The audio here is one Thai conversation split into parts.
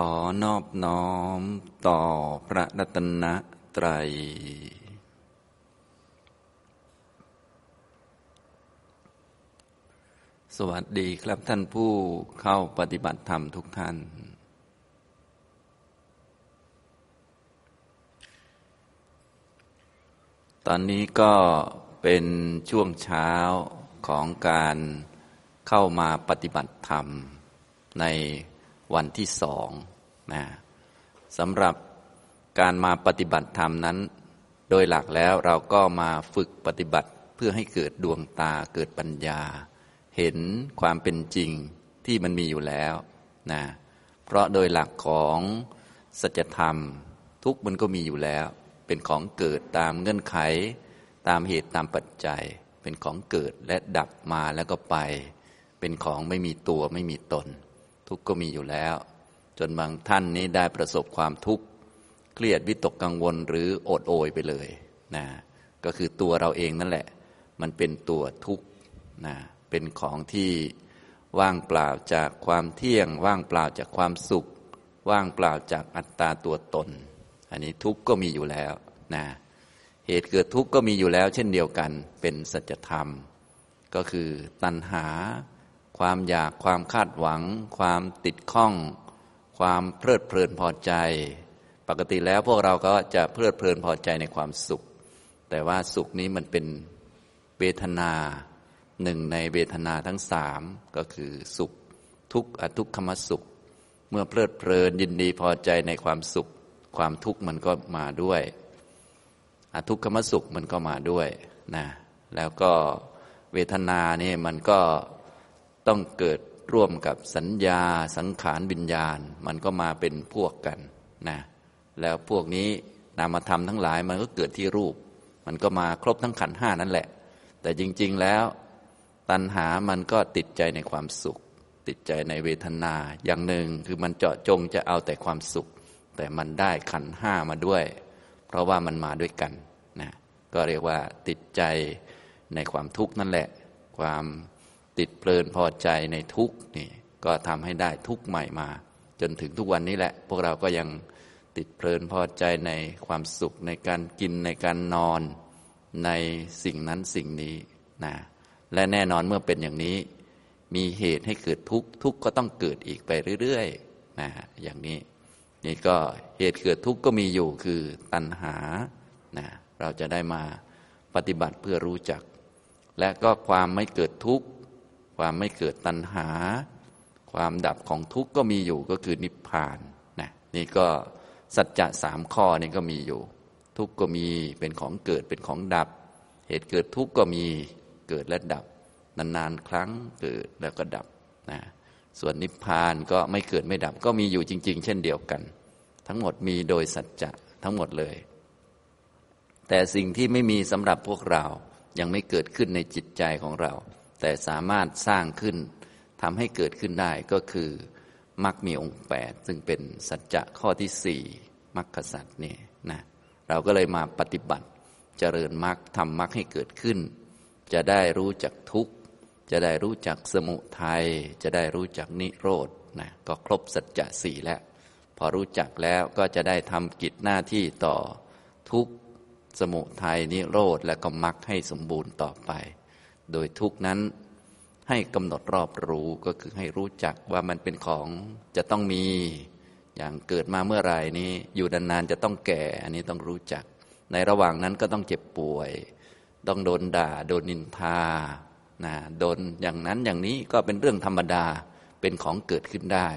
ขอนอบน้อมต่อพระรัตนตรัย สวัสดีครับท่านผู้เข้าปฏิบัติธรรมทุกท่าน ตอนนี้ก็เป็นช่วงเช้าของการเข้ามาปฏิบัติธรรมใน วันที่สองนะสำหรับการมาปฏิบัติธรรมนั้น โดยหลักแล้วเราก็มาฝึกปฏิบัติเพื่อให้เกิดดวงตาเกิดปัญญา เห็นความเป็นจริงที่มันมีอยู่แล้วนะเพราะโดยหลักของสัจธรรม ทุกมันก็มีอยู่แล้ว เป็นของเกิดตามเงื่อนไข ตามเหตุตามปัจจัย เป็นของเกิดและดับมาแล้วก็ไป เป็นของไม่มีตัวไม่มีตน ทุกข์ก็มีอยู่แล้ว จนบางท่านนี้ได้ประสบความทุกข์เครียดวิตกกังวลหรือโอดโอยไปเลยนะก็คือตัวเราเองนั่นแหละ มันเป็นตัวทุกข์นะเป็นของที่ว่างเปล่าจากความเที่ยง ว่างเปล่าจากความสุข ว่างเปล่าจากอัตตาตัวตน อันนี้ทุกข์ก็มีอยู่แล้วนะเหตุเกิดทุกข์ก็มีอยู่แล้ว เช่นเดียวกันเป็นสัจธรรม ก็คือตัณหา ความอยากความคาดหวัง ความติดข้อง ความเพลิดเพลินพอใจ ปกติแล้วพวกเราก็จะเพลิดเพลินพอใจในความสุข แต่ว่าสุขนี้มันเป็นเวทนาหนึ่งในเวทนาทั้งสามก็คือสุข ทุกข์อทุกขมสุข เมื่อเพลิดเพลินยินดีพอใจในความสุข ความทุกข์มันก็มาด้วย อทุกขมสุขมันก็มาด้วยนะแล้วก็เวทนานี่มันก็ ต้องเกิดร่วมกับสัญญาสังขารวิญญาณ มันก็มาเป็นพวกกันนะแล้วพวกนี้นามธรรมทั้งหลายมันก็เกิดที่รูป มันก็มาครบทั้งขันห้านั่นแหละ แต่จริง ๆแล้ว ตัณหามันก็ติดใจในความสุข ติดใจในเวทนา อย่างหนึ่งคือมันเจาะจงจะเอาแต่ความสุข แต่มันได้ขันห้ามาด้วย เพราะว่ามันมาด้วยกันนะก็เรียกว่าติดใจในความทุกข์นั่นแหละ ความ ติดเพลินพอใจในทุกนี่ก็ทำให้ได้ทุกใหม่มา จนถึงทุกวันนี้แหละ พวกเราก็ยังติดเพลินพอใจในความสุขในการกินในการนอนในสิ่งนั้นสิ่งนี้นะและแน่นอนเมื่อเป็นอย่างนี้ มีเหตุให้เกิดทุกข์ทุกข์ก็ต้องเกิดอีกไปเรื่อยๆนะอย่างนี้นี่ก็เหตุเกิดทุกข์ก็มีอยู่คือตัณหานะเราจะได้มาปฏิบัติเพื่อรู้จัก และก็ความไม่เกิดทุกข์ ความไม่เกิดตัณหา ความดับของทุกข์ก็มีอยู่ก็คือนิพพานนะนี่ก็สัจจะสามข้อนี่ก็มีอยู่ ทุกข์ก็มีเป็นของเกิดเป็นของดับ เหตุเกิดทุกข์ก็มีเกิดและดับ นานๆครั้งเกิดแล้วก็ดับนะส่วนนิพพานก็ไม่เกิดไม่ดับก็มีอยู่จริง ๆ เช่นเดียวกัน ทั้งหมดมีโดยสัจจะทั้งหมดเลย แต่สิ่งที่ไม่มีสำหรับพวกเรายังไม่เกิดขึ้นในจิตใจของเรา แต่สามารถสร้างขึ้นทำให้เกิดขึ้นได้ก็คือมรรคมีองค์แปดซึ่งเป็นสัจจะข้อที่สี่มรรคสัจเนี่ยนะเราก็เลยมาปฏิบัติเจริญมรรคทำมรรคให้เกิดขึ้น จะได้รู้จักทุกข์ จะได้รู้จักสมุทัยจะได้รู้จักนิโรธนะก็ครบสัจจะสี่แล้ว พอรู้จักแล้วก็จะได้ทำกิจหน้าที่ต่อทุกสมุทัยนิโรธและก็มรรคให้สมบูรณ์ต่อไป โดยทุกนั้นให้กำหนดรอบรู้ก็คือให้รู้จักว่ามันเป็นของจะต้องมีอย่างเกิดมาเมื่อไหร่นี้ อยู่นานๆจะต้องแก่ อันนี้ต้องรู้จัก ในระหว่างนั้นก็ต้องเจ็บป่วย ต้องโดนด่า โดนนินทานะโดนอย่างนั้นอย่างนี้ก็เป็นเรื่องธรรมดาเป็นของเกิดขึ้นได้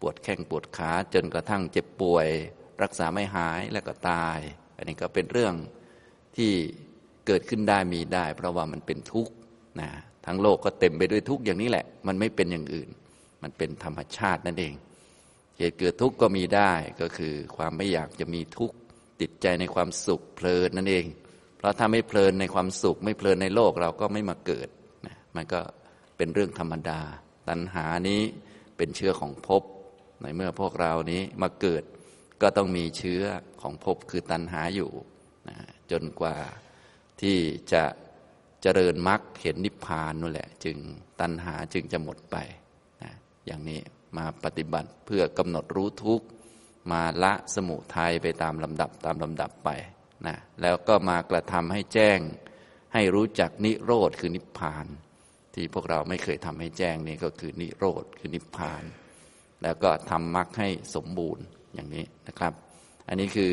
ปวดแข้งปวดขาจนกระทั่งเจ็บป่วย รักษาไม่หายแล้วก็ตาย อันนี้ก็เป็นเรื่องที่เกิดขึ้นได้มีได้ เพราะว่ามันเป็นทุกข์ นะทั้งโลกก็เต็มไปด้วยทุกข์อย่างนี้แหละ มันไม่เป็นอย่างอื่น มันเป็นธรรมชาตินั่นเอง เหตุเกิดทุกข์ก็มีได้ก็คือความไม่อยากจะมีทุกข์ติดใจในความสุขเพลินนั่นเอง เพราะถ้าไม่เพลินในความสุข ไม่เพลินในโลกเราก็ไม่มาเกิดนะมันก็เป็นเรื่องธรรมดา ตัณหานี้เป็นเชื้อของภพในเมื่อพวกเรานี้มาเกิดก็ต้องมีเชื้อของภพคือตัณหาอยู่นะจนกว่าที่จะ เจริญมรรคเห็นนิพพานนั่นแหละ จึงตัณหาจึงจะหมดไปนะอย่างนี้มาปฏิบัติเพื่อกำหนดรู้ทุกข์มาละสมุทัยไปตามลำดับตามลำดับไปนะแล้วก็มากระทำให้แจ้ง ให้รู้จักนิโรธคือนิพพาน ที่พวกเราไม่เคยทำให้แจ้งนี่ก็คือนิโรธคือนิพพาน แล้วก็ทำมรรคให้สมบูรณ์อย่างนี้นะครับ อันนี้คือ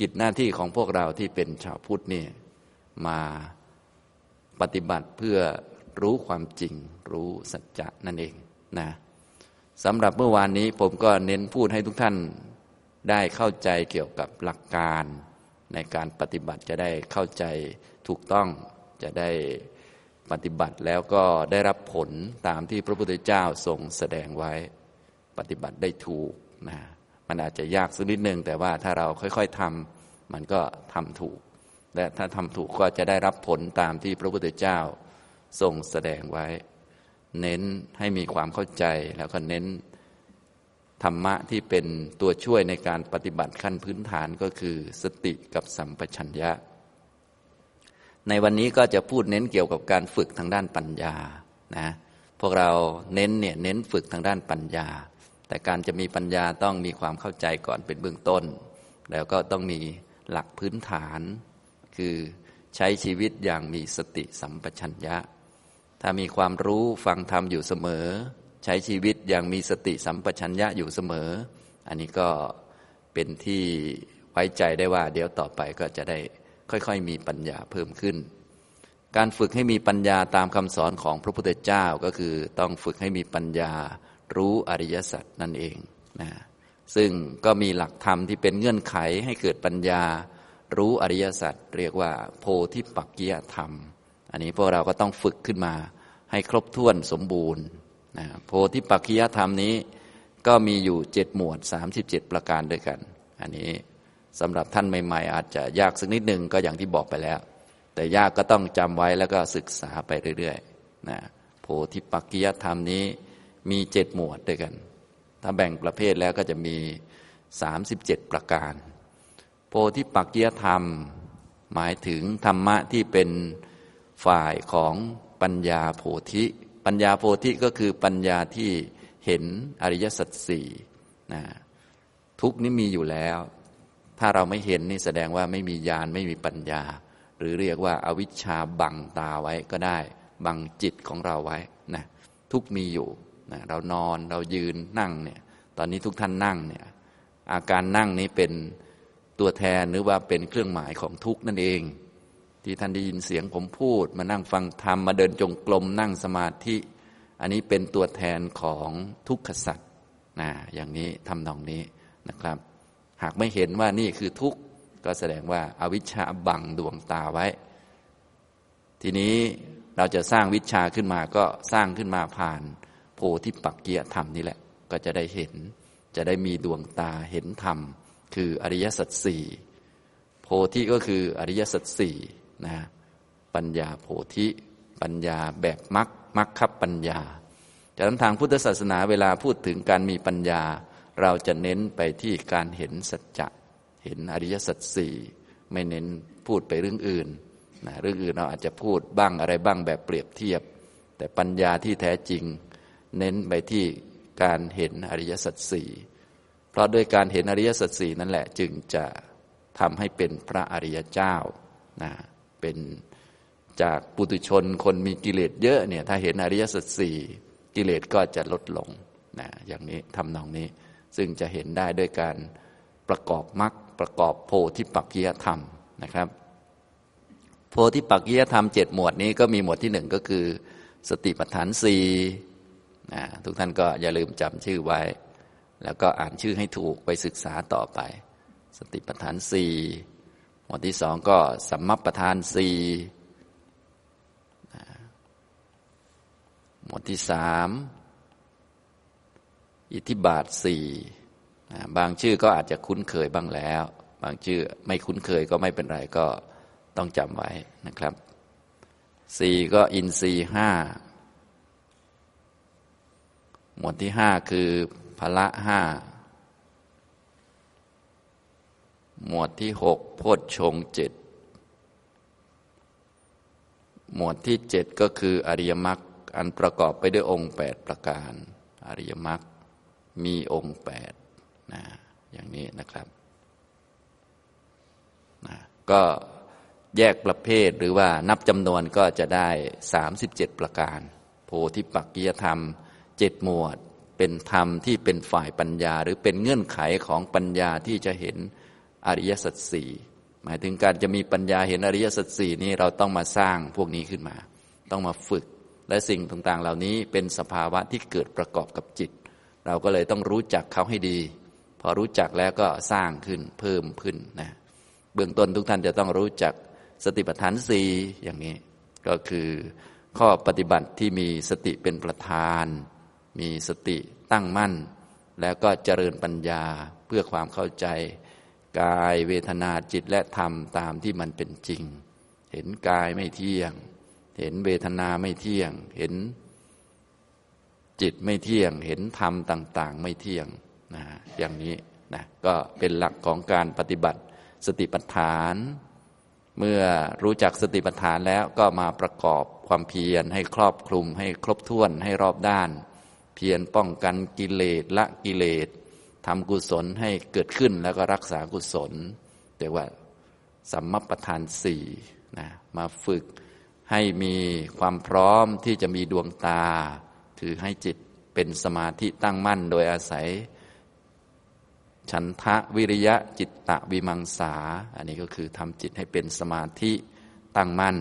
กิจหน้าที่ของพวกเราที่เป็นชาวพุทธนี่มา ปฏิบัติเพื่อรู้ความจริง รู้สัจจะนั่นเองนะสำหรับเมื่อวานนี้ผมก็เน้นพูดให้ทุกท่านได้เข้าใจเกี่ยวกับหลักการ ในการปฏิบัติจะได้เข้าใจถูกต้องจะได้ปฏิบัติแล้วก็ได้รับผลตามที่พระพุทธเจ้าทรงแสดงไว้ ปฏิบัติได้ถูกนะมันอาจจะยากสักนิดหนึ่งแต่ว่าถ้าเราค่อย ๆทำมันก็ทำถูก และถ้าทำถูกก็จะได้รับผลตามที่พระพุทธเจ้าทรงแสดงไว้ เน้นให้มีความเข้าใจแล้วก็เน้นธรรมะที่เป็นตัวช่วยในการปฏิบัติขั้นพื้นฐานก็คือสติกับสัมปชัญญะ ในวันนี้ก็จะพูดเน้นเกี่ยวกับการฝึกทางด้านปัญญานะพวกเราเน้นเนี่ยเน้นฝึกทางด้านปัญญา แต่การจะมีปัญญาต้องมีความเข้าใจก่อนเป็นเบื้องต้น แล้วก็ต้องมีหลักพื้นฐาน คือใช้ชีวิตอย่างมีสติสัมปชัญญะ ถ้ามีความรู้ฟังธรรมอยู่เสมอ ใช้ชีวิตอย่างมีสติสัมปชัญญะอยู่เสมอ อันนี้ก็เป็นที่ไว้ใจได้ว่า เดี๋ยวต่อไปก็จะได้ค่อยๆ มีปัญญาเพิ่มขึ้น การฝึกให้มีปัญญาตามคำสอนของพระพุทธเจ้าก็คือต้องฝึกให้มีปัญญารู้อริยสัจนั่นเองนะซึ่งก็มีหลักธรรมที่เป็นเงื่อนไขให้เกิดปัญญา รู้อริยสัจเรียกว่า โพธิปักกิยธรรม อันนี้พวกเราก็ต้องฝึกขึ้นมา ให้ครบถ้วนสมบูรณ์นะโพธิปักขิยธรรมนี้ ก็มีอยู่เจ็ดหมวด 37 ประการด้วยกัน อันนี้สำหรับท่านใหม่ ๆ อาจจะยากสักนิดหนึ่งก็อย่างที่บอกไปแล้ว แต่ยากก็ต้องจำไว้แล้วก็ศึกษาไปเรื่อยๆนะโพธิปักขิยธรรมนี้มีเจ็ดหมวดด้วยกัน ถ้าแบ่งประเภทแล้วก็จะมี 37 ประการ พธิปักขิยธรรม หมายถึงธรรมะที่เป็นฝ่ายของปัญญาโพธิ ปัญญาโพธิก็คือปัญญาที่เห็นอริยสัจสี่นะทุกนี้มีอยู่แล้ว ถ้าเราไม่เห็นนี่แสดงว่าไม่มีญาณไม่มีปัญญา หรือเรียกว่าอาวิชชาบังตาไว้ก็ได้ บังจิตของเราไว้นะทุกมีอยู่นะเรานอนเรายืนนั่งเนี่ยตอนนี้ทุกท่านนั่งเนี่ยอาการนั่งนี้เป็น ตัวแทนหรือว่าเป็นเครื่องหมายของทุกนั่นเอง ที่ท่านได้ยินเสียงผมพูด มานั่งฟังธรรมมาเดินจงกรมนั่งสมาธิ อันนี้เป็นตัวแทนของทุกขสัตว์นะอย่างนี้ทำนองนี้นะครับ หากไม่เห็นว่านี่คือทุกข์ก็แสดงว่าอาวิชชาบังดวงตาไว้ ทีนี้เราจะสร้างวิชาขึ้นมาก็สร้างขึ้นมาผ่าน โพธิปักเกียธรรมนี่แหละ ก็จะได้เห็น จะได้มีดวงตาเห็นธรรม คืออริยสัจสี่โพธิก็คืออริยสัจสี่นะปัญญาโพธิปัญญาแบบมักมักคับปัญญาจากนั้นทางพุทธศาสนาเวลาพูดถึงการมีปัญญา เราจะเน้นไปที่การเห็นสัจจะเห็นอริยสัจสี่ไม่เน้นพูดไปเรื่องอื่นนะเรื่องอื่นเราอาจจะพูดบ้างอะไรบ้างแบบเปรียบเทียบ แต่ปัญญาที่แท้จริง เน้นไปที่การเห็นอริยสัจสี่ เพราะด้วยการเห็นอริยสัจสี่นั่นแหละจึงจะทำให้เป็นพระอริยเจ้านะเป็นจากปุถุชนคนมีกิเลสเยอะเนี่ยถ้าเห็นอริยสัจสี่กิเลสก็จะลดลงนะอย่างนี้ทำนองนี้ซึ่งจะเห็นได้ด้วยการประกอบมรรคประกอบโพธิปักกิยธรรมนะครับ โพธิปักกิยธรรมเจ็ดหมวดนี้ก็มีหมวดที่หนึ่งก็คือ สติปัฏฐานสี่นะทุกท่านก็อย่าลืมจำชื่อไว้ แล้วก็อ่านชื่อให้ถูกไปศึกษาต่อไป สติปัฏฐานสี่หมวดที่สองก็สัมมัปประธานสี่หมวดที่สามอิทธิบาทสี่บางชื่อก็อาจจะคุ้นเคยบ้างแล้ว บางชื่อไม่คุ้นเคยก็ไม่เป็นไรก็ต้องจำไว้นะครับสี่ก็อินทรีห้าหมวดที่ห้าคือ พละห้า หมวดที่หกโพชฌงเจ็ด หมวดที่เจ็ดก็คืออริยมรรคอันประกอบไปด้วยองค์แปดประการ อริยมรรคมีองค์แปดนะอย่างนี้นะครับนะก็แยกประเภทหรือว่านับจำนวนก็จะได้ 37 ประการ โพธิปักกิยธรรมเจ็ดหมวด เป็นธรรมที่เป็นฝ่ายปัญญา หรือเป็นเงื่อนไขของปัญญาที่จะเห็นอริยสัจสี่หมายถึงการจะมีปัญญาเห็นอริยสัจสี่นี้เราต้องมาสร้างพวกนี้ขึ้นมา ต้องมาฝึก และสิ่งต่างๆ เหล่านี้เป็นสภาวะที่เกิดประกอบกับจิต เราก็เลยต้องรู้จักเขาให้ดี พอรู้จักแล้วก็สร้างขึ้นเพิ่มขึ้นนะเบื้องต้นทุกท่านจะต้องรู้จักสติปัฏฐานสี่อย่างนี้ ก็คือข้อปฏิบัติที่มีสติเป็นประธาน มีสติตั้งมั่น แล้วก็เจริญปัญญาเพื่อความเข้าใจ กายเวทนาจิตและธรรมตามที่มันเป็นจริง เห็นกายไม่เที่ยง เห็นเวทนาไม่เที่ยง เห็นจิตไม่เที่ยง เห็นธรรมต่าง ๆ ไม่เที่ยงนะอย่างนี้นะก็เป็นหลักของการปฏิบัติสติปัฏฐาน เมื่อรู้จักสติปัฏฐานแล้วก็มาประกอบความเพียรให้ครอบคลุมให้ครบถ้วนให้รอบด้าน เพียรป้องกันกิเลสละกิเลสทำกุศลให้เกิดขึ้นแล้วก็รักษากุศลเรียกว่าสัมมปทานสี่นะมาฝึกให้มีความพร้อมที่จะมีดวงตาถือให้จิตเป็นสมาธิตั้งมั่นโดยอาศัย ฉันทะวิริยะจิตตะวิมังสา อันนี้ก็คือทำจิตให้เป็นสมาธิตั้งมั่น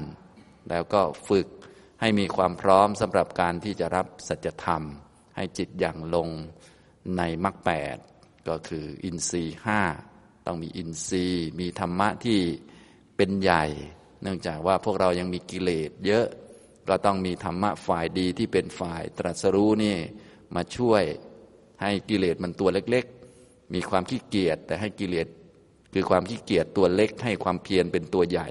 แล้วก็ฝึกให้มีความพร้อมสำหรับการที่จะรับสัจธรรม ให้จิตอย่างลงในมรรคแปดก็คืออินทรีห้าต้องมีอินทรีย์มีธรรมะที่เป็นใหญ่ เนื่องจากว่าพวกเรายังมีกิเลสเยอะ ก็ต้องมีธรรมะฝ่ายดีที่เป็นฝ่ายตรัสรู้นี่มาช่วยให้กิเลสมันตัวเล็กๆ มีความขี้เกียจแต่ให้กิเลสคือความขี้เกียจตัวเล็ก ให้ความเพียรเป็นตัวใหญ่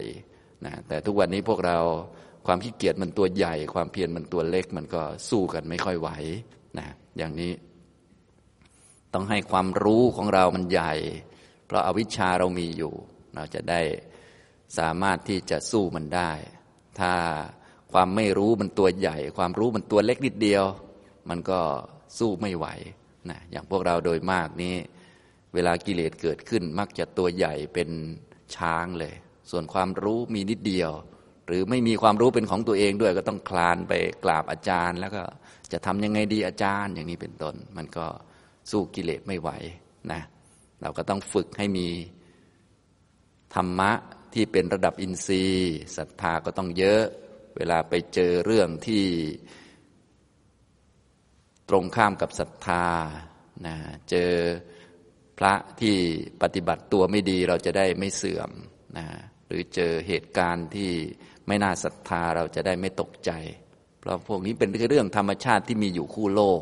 นะแต่ทุกวันนี้พวกเราความขี้เกียจมันตัวใหญ่ ความเพียรมันตัวเล็กมันก็สู้กันไม่ค่อยไหว นะอย่างนี้ ต้องให้ความรู้ของเรามันใหญ่ เพราะอาวิชชาเรามีอยู่ เราจะได้สามารถที่จะสู้มันได้ ถ้าความไม่รู้มันตัวใหญ่ ความรู้มันตัวเล็กนิดเดียว มันก็สู้ไม่ไหวนะอย่างพวกเราโดยมากนี้ เวลากิเลสเกิดขึ้นมักจะตัวใหญ่เป็นช้างเลย ส่วนความรู้มีนิดเดียว รือไม่มีความรู้เป็นของตัวเองด้วยก็ต้องคลานไปกราบอาจารย์ แล้วก็จะทำยังไงดีอาจารย์อย่างนี้เป็นต้น มันก็สู้กิเลสไม่ไหวนะเราก็ต้องฝึกให้มีธรรมะที่เป็นระดับอินทรีย์ศรัทธาก็ต้องเยอะ เวลาไปเจอเรื่องที่ตรงข้ามกับศรัทธานะเจอพระที่ปฏิบัติตัวไม่ดีเราจะได้ไม่เสื่อมนะหรือเจอเหตุการณ์ที่ ไม่น่าศรัทธาเราจะได้ไม่ตกใจ เพราะพวกนี้เป็นเรื่องธรรมชาติที่มีอยู่คู่โลก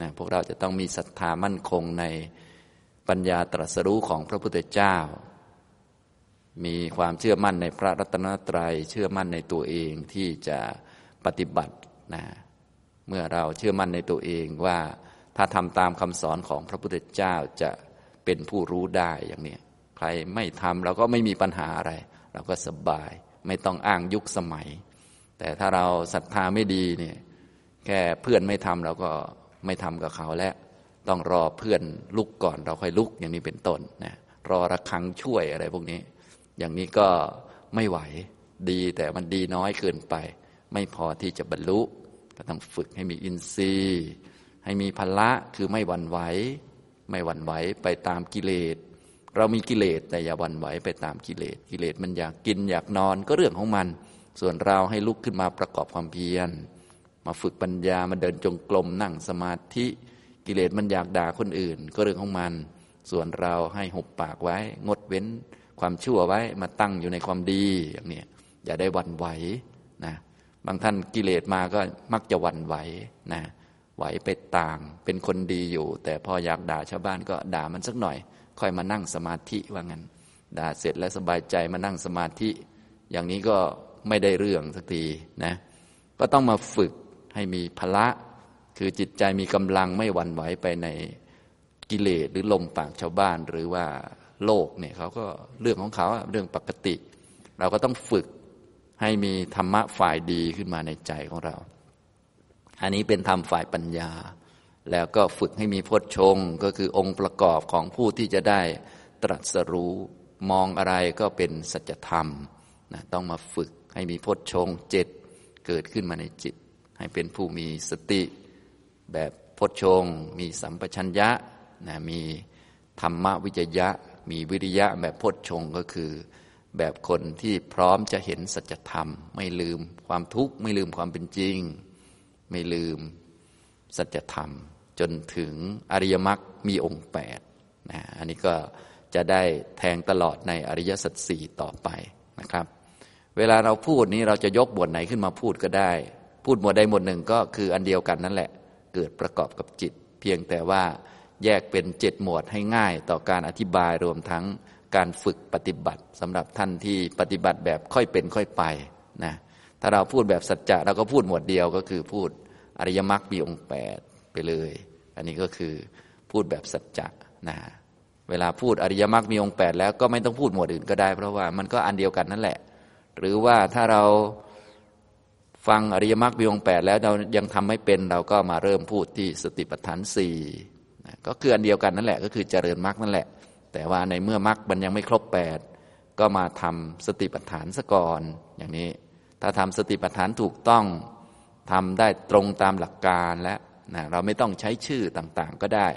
นะพวกเราจะต้องมีศรัทธามั่นคงในปัญญาตรัสรู้ของพระพุทธเจ้า มีความเชื่อมั่นในพระรัตนตรัย เชื่อมั่นในตัวเองที่จะปฏิบัตินะเมื่อเราเชื่อมั่นในตัวเองว่าถ้าทำตามคำสอนของพระพุทธเจ้าจะเป็นผู้รู้ได้อย่างนี้ใครไม่ทำเราก็ไม่มีปัญหาอะไร เราก็สบาย ไม่ต้องอ้างยุคสมัย แต่ถ้าเราศรัทธาไม่ดีเนี่ยแค่เพื่อนไม่ทำเราก็ไม่ทำกับเขาแล้วต้องรอเพื่อนลุกก่อนเราค่อยลุกอย่างนี้เป็นต้นนะรอระคังช่วยอะไรพวกนี้ อย่างนี้ก็ไม่ไหวดีแต่มันดีน้อยเกินไป ไม่พอที่จะบรรลุก็ต้องฝึกให้มีอินทรีย์ ให้มีพละคือไม่หวั่นไหว ไม่หวั่นไหวไปตามกิเลส เรามีกิเลสแต่อย่าหวั่นไหวไปตามกิเลสกิเลสมันอยากกินอยากนอนก็เรื่องของมัน ส่วนเราให้ลุกขึ้นมาประกอบความเพียร มาฝึกปัญญามาเดินจงกรมนั่งสมาธิกิเลสมันอยากด่าคนอื่น ก็เรื่องของมัน ส่วนเราให้หุบปากไว้ งดเว้นความชั่วไว้มาตั้งอยู่ในความดีอย่างนี้อย่าได้วันไหวนะบางท่านกิเลสมาก็มักจะวันไหวนะไหวไปต่างเป็นคนดีอยู่ แต่พออยากด่าชาวบ้านก็ด่ามันสักหน่อย ค่อยมานั่งสมาธิว่างั้นด่าเสร็จแล้วสบายใจมานั่งสมาธิ อย่างนี้ก็ไม่ได้เรื่องสักทีนะก็ต้องมาฝึกให้มีพละ คือจิตใจมีกำลังไม่หวั่นไหวไปในกิเลสหรือลมปากชาวบ้าน หรือว่าโลกเนี่ยเขาก็เรื่องของเขาเรื่องปกติ เราก็ต้องฝึกให้มีธรรมะฝ่ายดีขึ้นมาในใจของเรา อันนี้เป็นธรรมฝ่ายปัญญา แล้วก็ฝึกให้มีพจชงก็คือองค์ประกอบของผู้ที่จะได้ตรัสรู้มองอะไรก็เป็นสัจธรรมนะต้องมาฝึกให้มีพจชงเจ็ดเกิดขึ้นมาในจิต ให้เป็นผู้มีสติแบบพจชง มีสัมปชัญญะนะมีธรรมวิจยะ มีวิริยะแบบพจชงก็คือ แบบคนที่พร้อมจะเห็นสัจธรรม ไม่ลืมความทุกข์ ไม่ลืมความเป็นจริง ไม่ลืมสัจธรรม จนถึงอริยมรรคมีองค์แปดนะอันนี้ก็จะได้แทงตลอดในอริยสัจสี่ต่อไปนะครับ เวลาเราพูดนี้เราจะยกบทไหนขึ้นมาพูดก็ได้ พูดหมวดใดหมวดหนึ่งก็คืออันเดียวกันนั่นแหละ เกิดประกอบกับจิต เพียงแต่ว่าแยกเป็นเจ็ดหมวดให้ง่ายต่อการอธิบายรวมทั้งการฝึกปฏิบัติสำหรับท่านที่ปฏิบัติแบบค่อยเป็นค่อยไปนะถ้าเราพูดแบบสัจจะเราก็พูดหมวดเดียวก็คือพูดอริยมรรคมีองค์แปดไปเลย อันนี้ก็คือพูดแบบสัจจะนะเวลาพูดอริยมรรคมีองค์แปดแล้วก็ไม่ต้องพูดหมวดอื่นก็ได้ เพราะว่ามันก็อันเดียวกันนั่นแหละ หรือว่าถ้าเราฟังอริยมรรคมีองค์แปดแล้วเรายังทำไม่เป็นเราก็มาเริ่มพูดที่สติปัฏฐานสี่ก็คืออันเดียวกันนั่นแหละก็คือเจริญมรรคนั่นแหละ แต่ว่าในเมื่อมรรคมันยังไม่ครบแปดก็มาทำสติปัฏฐานซะก่อนอย่างนี้ ถ้าทำสติปัฏฐานถูกต้องทำได้ตรงตามหลักการและ นะเราไม่ต้องใช้ชื่อต่างๆก็ได้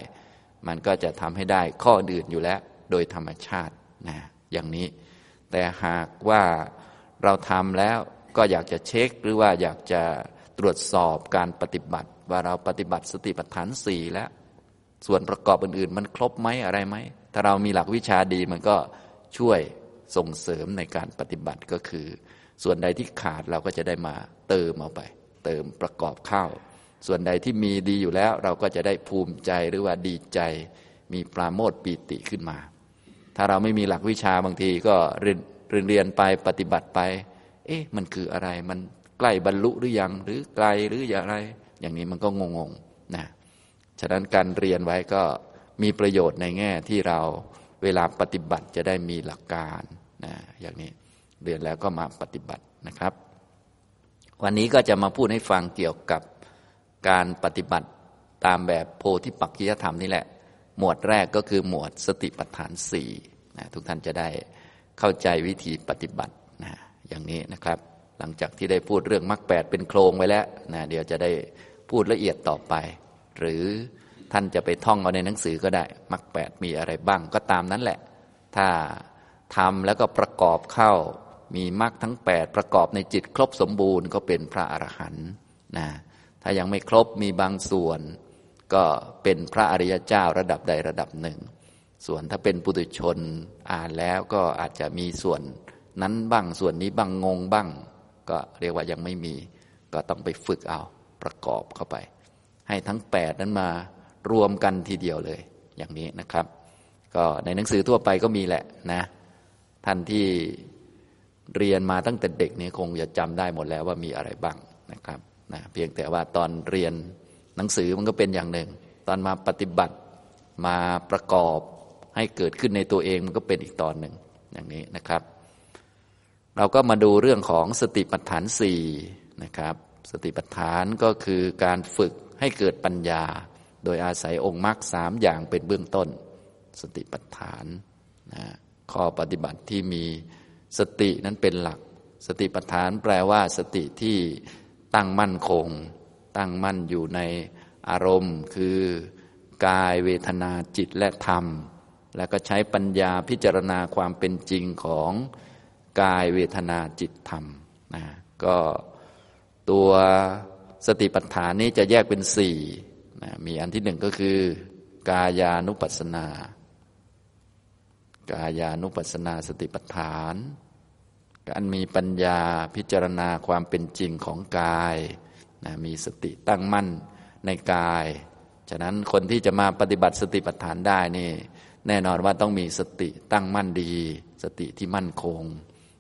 มันก็จะทำให้ได้ข้ออื่นอยู่แล้วโดยธรรมชาตินะอย่างนี้ แต่หากว่าเราทำแล้วก็อยากจะเช็คหรือว่าอยากจะตรวจสอบการปฏิบัติ ว่าเราปฏิบัติสติปัฏฐานสี่แล้ว ส่วนประกอบอื่นๆ มันครบไหมอะไรไหม ถ้าเรามีหลักวิชาดีมันก็ช่วยส่งเสริมในการปฏิบัติก็คือ ส่วนใดที่ขาดเราก็จะได้มาเติมเอาไป เติมประกอบเข้า ส่วนใดที่มีดีอยู่แล้ว เราก็จะได้ภูมิใจหรือว่าดีใจ มีปราโมทปีติขึ้นมา ถ้าเราไม่มีหลักวิชาบางทีก็เรียนเรียนไปปฏิบัติไป เอ๊ะมันคืออะไรมันใกล้บรรลุหรือยังหรือไกลหรืออย่างไร อย่างนี้มันก็งงๆนะฉะนั้นการเรียนไว้ก็มีประโยชน์ในแง่ที่เราเวลาปฏิบัติจะได้มีหลักการนะอย่างนี้เรียนแล้วก็มาปฏิบัตินะครับ วันนี้ก็จะมาพูดให้ฟังเกี่ยวกับ การปฏิบัติตามแบบโพธิปักกิยธรรมนี่แหละ หมวดแรกก็คือหมวดสติปัฏฐานสี่นะทุกท่านจะได้เข้าใจวิธีปฏิบัตินะอย่างนี้นะครับ หลังจากที่ได้พูดเรื่องมรรคแปดเป็นโครงไว้แล้วนะเดี๋ยวจะได้พูดละเอียดต่อไป หรือท่านจะไปท่องเอาในหนังสือก็ได้มรรคแปดมีอะไรบ้างก็ตามนั้นแหละ ถ้าทำแล้วก็ประกอบเข้ามีมรรคทั้ง 8 ประกอบในจิตครบสมบูรณ์ก็เป็นพระอรหันต์นะ ถ้ายังไม่ครบมีบางส่วน ก็เป็นพระอริยเจ้าระดับใดระดับหนึ่ง ส่วนถ้าเป็นปุถุชนอ่านแล้วก็อาจจะมีส่วนนั้นบ้างส่วนนี้บ้างงงบ้าง ก็เรียกว่ายังไม่มี ก็ต้องไปฝึกเอาประกอบเข้าไป ให้ทั้ง8นั้นมารวมกันทีเดียวเลย อย่างนี้นะครับ ก็ในหนังสือทั่วไปก็มีแหละนะท่านที่เรียนมาตั้งแต่เด็กนี่คงจะจำได้หมดแล้วว่ามีอะไรบ้างนะครับ นะเพียงแต่ว่าตอนเรียนหนังสือมันก็เป็นอย่างหนึ่ง ตอนมาปฏิบัติมาประกอบให้เกิดขึ้นในตัวเองมันก็เป็นอีกตอนหนึ่งอย่างนี้นะครับ เราก็มาดูเรื่องของสติปัฏฐานสี่นะครับ สติปัฏฐานก็คือการฝึกให้เกิดปัญญา โดยอาศัยองค์มรรคสามอย่างเป็นเบื้องต้น สติปัฏฐานนะข้อปฏิบัติที่มีสตินั้นเป็นหลัก สติปัฏฐานแปลว่าสติที่ ตั้งมั่นคง ตั้งมั่นอยู่ในอารมณ์ คือกายเวทนาจิตและธรรม แล้วก็ใช้ปัญญาพิจารณาความเป็นจริงของกายเวทนาจิตธรรมนะก็ตัวสติปัฏฐานนี้จะแยกเป็นสี่นะมีอันที่หนึ่งก็คือ กายานุปัสสนา กายานุปัสสนาสติปัฏฐาน การมีปัญญาพิจารณาความเป็นจริงของกายนะมีสติตั้งมั่นในกาย ฉะนั้นคนที่จะมาปฏิบัติสติปัฏฐานได้นี่ แน่นอนว่าต้องมีสติตั้งมั่นดี สติที่มั่นคง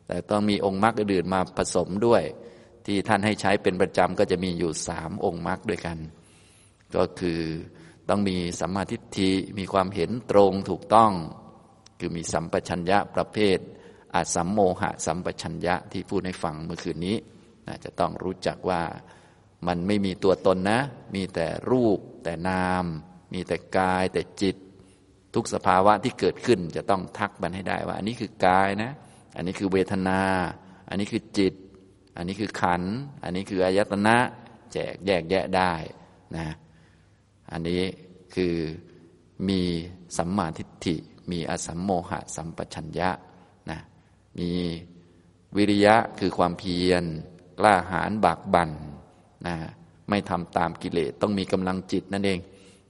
แต่ต้องมีองค์มรรคอื่นมาผสมด้วย ที่ท่านให้ใช้เป็นประจำก็จะมีอยู่สามองค์มรรคด้วยกัน ก็คือต้องมีสัมมาทิฏฐิมีความเห็นตรงถูกต้อง คือมีสัมปชัญญะประเภท อาสัมโมหะสัมปชัญญะที่พูดให้ฟังเมื่อคืนนี้จะต้องรู้จักว่ามันไม่มีตัวตนนะ มีแต่รูป แต่นาม มีแต่กาย แต่จิต ทุกสภาวะที่เกิดขึ้นจะต้องทักมันให้ได้ว่า อันนี้คือกายนะ อันนี้คือเวทนา อันนี้คือจิต อันนี้คือขัน อันนี้คืออายตนะ แจกแยกแยะได้นะอันนี้คือมีสัมมาทิฏฐิ มีอสัมโมหะสัมปชัญญะ มีวิริยะคือความเพียรกล้าหาญบากบั่นนะไม่ทำตามกิเลสต้องมีกำลังจิตนั่นเอง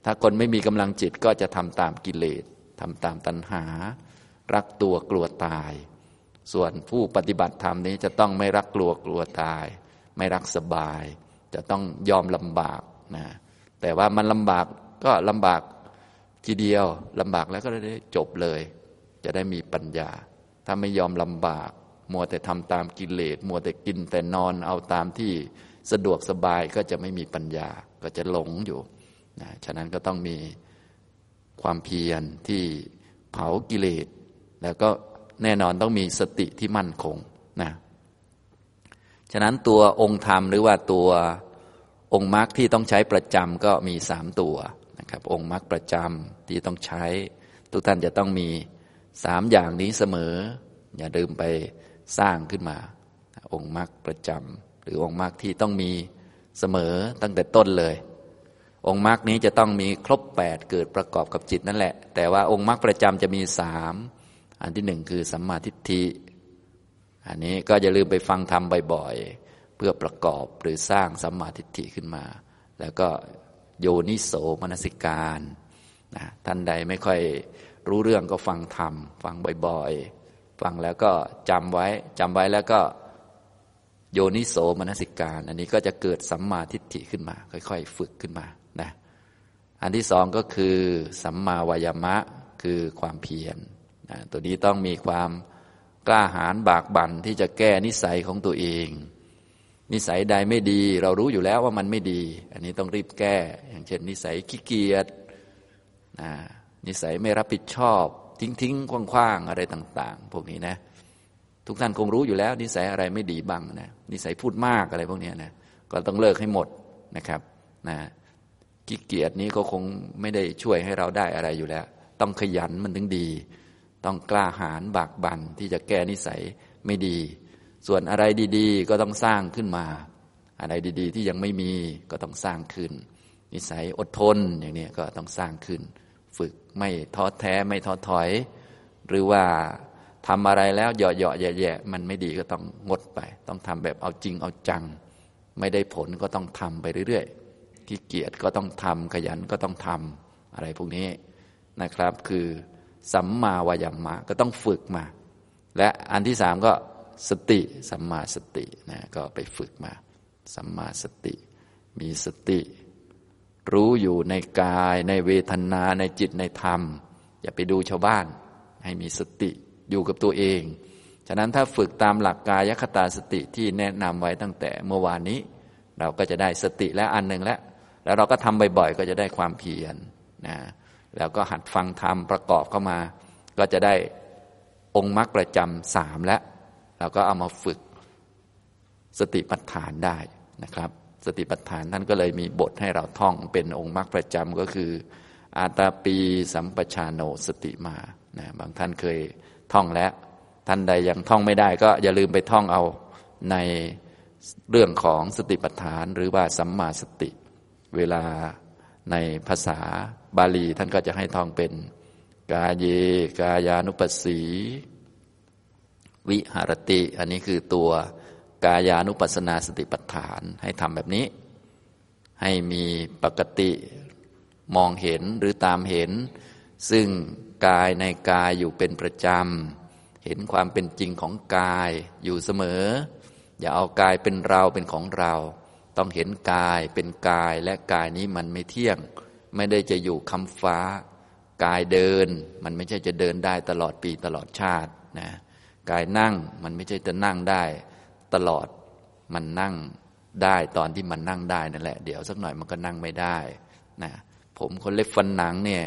ถ้าคนไม่มีกำลังจิตก็จะทำตามกิเลสทำตามตัณหา รักตัวกลัวตาย ส่วนผู้ปฏิบัติธรรมนี้จะต้องไม่รักกลัวกลัวตาย ไม่รักสบาย จะต้องยอมลำบากนะแต่ว่ามันลำบากก็ลำบากทีเดียวลำบากแล้วก็ได้จบเลย จะได้มีปัญญา ถ้าไม่ยอมลำบาก มัวแต่ทำตามกิเลสมัวแต่กินแต่นอนเอาตามที่สะดวกสบายก็จะไม่มีปัญญาก็จะหลงอยู่นะฉะนั้นก็ต้องมีความเพียรที่เผากิเลส แล้วก็แน่นอนต้องมีสติที่มั่นคงนะฉะนั้นตัวองค์ธรรมหรือว่าตัวองค์มรรคที่ต้องใช้ประจำก็มีสามตัวนะครับองค์มรรคประจำที่ต้องใช้ ทุกท่านจะต้องมี สามอย่างนี้เสมอ อย่าลืมไปสร้างขึ้นมา องค์มรรคประจำหรือองค์มรรคที่ต้องมีเสมอตั้งแต่ต้นเลย องค์มรรคนี้จะต้องมีครบแปดเกิดประกอบกับจิตนั่นแหละ แต่ว่าองค์มรรคประจำจะมีสามอันที่หนึ่งคือสัมมาทิฏฐิอันนี้ก็อย่าลืมไปฟังธรรมบ่อยๆ เพื่อประกอบหรือสร้างสัมมาทิฏฐิขึ้นมา แล้วก็โยนิโสมนสิการนะท่านใดไม่ค่อย รู้เรื่องก็ฟังธรรม ฟังบ่อยๆ ฟังแล้วก็จำไว้จำไว้แล้วก็โยนิโสมนสิการ อันนี้ก็จะเกิดสัมมาทิฏฐิขึ้นมา ค่อย ๆ ฝึกขึ้นมานะอันที่สองก็คือสัมมาวายามะคือความเพียรนะตัวนี้ต้องมีความกล้าหาญบากบั่นที่จะแก้นิสัยของตัวเอง นิสัยใดไม่ดี เรารู้อยู่แล้วว่ามันไม่ดี อันนี้ต้องรีบแก้ อย่างเช่น นิสัยขี้เกียจนะ นิสัยไม่รับผิดชอบ ทิ้งทิ้งคว้างๆ อะไรต่าง ๆ พวกนี้นะ ทุกท่านคงรู้อยู่แล้ว นิสัยอะไรไม่ดีบ้างนะนิสัยพูดมากอะไรพวกนี้นะก็ต้องเลิกให้หมดนะครับนะขี้เกียจนี้ก็คงไม่ได้ช่วยให้เราได้อะไรอยู่แล้ว ต้องขยันมันถึงดี ต้องกล้าหาญบากบั่นที่จะแก้นิสัยไม่ดี ส่วนอะไรดีๆ ก็ต้องสร้างขึ้นมา อะไรดี ๆ ที่ยังไม่มีก็ต้องสร้างขึ้น นิสัยอดทนอย่างนี้ก็ต้องสร้างขึ้น ฝึกไม่ท้อแท้ไม่ท้อถอย หรือว่าทำอะไรแล้วเหยาะเหยาะแย่ๆมันไม่ดีก็ต้องงดไป ต้องทำแบบเอาจริงเอาจัง ไม่ได้ผลก็ต้องทำไปเรื่อยๆขี้เกียจก็ต้องทำขยันก็ต้องทำอะไรพวกนี้นะครับ คือสัมมาวายามะก็ต้องฝึกมา และอันที่สามก็สติสัมมาสตินะก็ไปฝึกมา สัมมาสติ มีสติ รู้อยู่ในกายในเวทนาในจิตในธรรม อย่าไปดูชาวบ้าน ให้มีสติอยู่กับตัวเอง ฉะนั้นถ้าฝึกตามหลักกายคตาสติที่แนะนำไว้ตั้งแต่เมื่อวานนี้ เราก็จะได้สติและอันหนึ่งแล้ว แล้วเราก็ทำบ่อยๆ ก็จะได้ความเพียรนะแล้วก็หัดฟังธรรมประกอบเข้ามา ก็จะได้องค์มรรคประจำสามแล้วเราก็เอามาฝึกสติปัฏฐานได้นะครับ สติปัฏฐานท่านก็เลยมีบทให้เราท่องเป็นองค์มรรคประจำก็คือ อาตาปีสัมปชานโนสติมานะบางท่านเคยท่องแล้ว ท่านใดยังท่องไม่ได้ก็อย่าลืมไปท่องเอาในเรื่องของสติปัฏฐาน หรือว่าสัมมาสติ เวลาในภาษาบาลีท่านก็จะให้ท่องเป็นกาเยกายานุปัสสี วิหารติ อันนี้คือตัว กายานุปัสนาสติปัฏฐานให้ทำแบบนี้ ให้มีปกติมองเห็นหรือตามเห็น ซึ่งกายในกายอยู่เป็นประจำ เห็นความเป็นจริงของกายอยู่เสมอ อย่าเอากายเป็นเราเป็นของเรา ต้องเห็นกายเป็นกายและกายนี้มันไม่เที่ยง ไม่ได้จะอยู่คำฟ้า กายเดินมันไม่ใช่จะเดินได้ตลอดปีตลอดชาตินะกายนั่งมันไม่ใช่จะนั่งได้ ตลอดมันนั่งได้ตอนที่มันนั่งได้นั่นแหละ เดี๋ยวสักหน่อยมันก็นั่งไม่ได้นะผมคนเล็บฟันหนังเนี่ย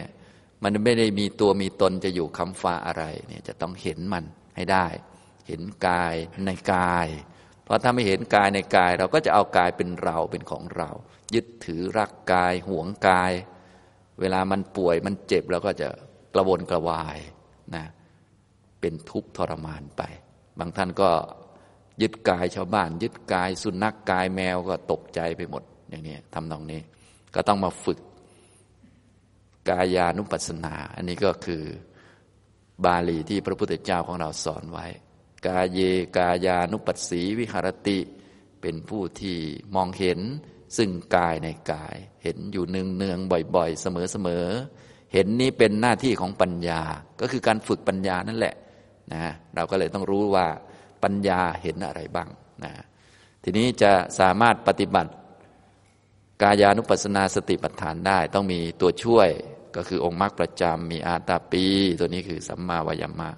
มันไม่ได้มีตัวมีตนจะอยู่คำฟ้าอะไรเนี่ยจะต้องเห็นมันให้ได้ เห็นกายในกาย เพราะถ้าไม่เห็นกายในกาย เราก็จะเอากายเป็นเราเป็นของเรา ยึดถือรักกายหวงกาย เวลามันป่วยมันเจ็บเราก็จะกระวนกระวายนะเป็นทุกข์ทรมานไป บางท่านก็ ยึดกายชาวบ้าน ยึดกายสุนัขกกายแมวก็ตกใจไปหมด อย่างนี้ทำนองนี้ ก็ต้องมาฝึก กายานุปัสสนา อันนี้ก็คือบาลีที่พระพุทธเจ้าของเราสอนไว้ กาเยกายานุปัสสีวิหารติ เป็นผู้ที่มองเห็นซึ่งกายในกาย เห็นอยู่เนืองเนืองบ่อย ๆ เสมอๆเห็นนี้เป็นหน้าที่ของปัญญา ก็คือการฝึกปัญญานั่นแหละนะเราก็เลยต้องรู้ว่า ปัญญาเห็นอะไรบ้างนะทีนี้จะสามารถปฏิบัติกายานุปัสสนาสติปัฏฐานได้ ต้องมีตัวช่วยก็คือองค์มรรคประจำมีอาตาปี ตัวนี้คือสัมมาวายามะ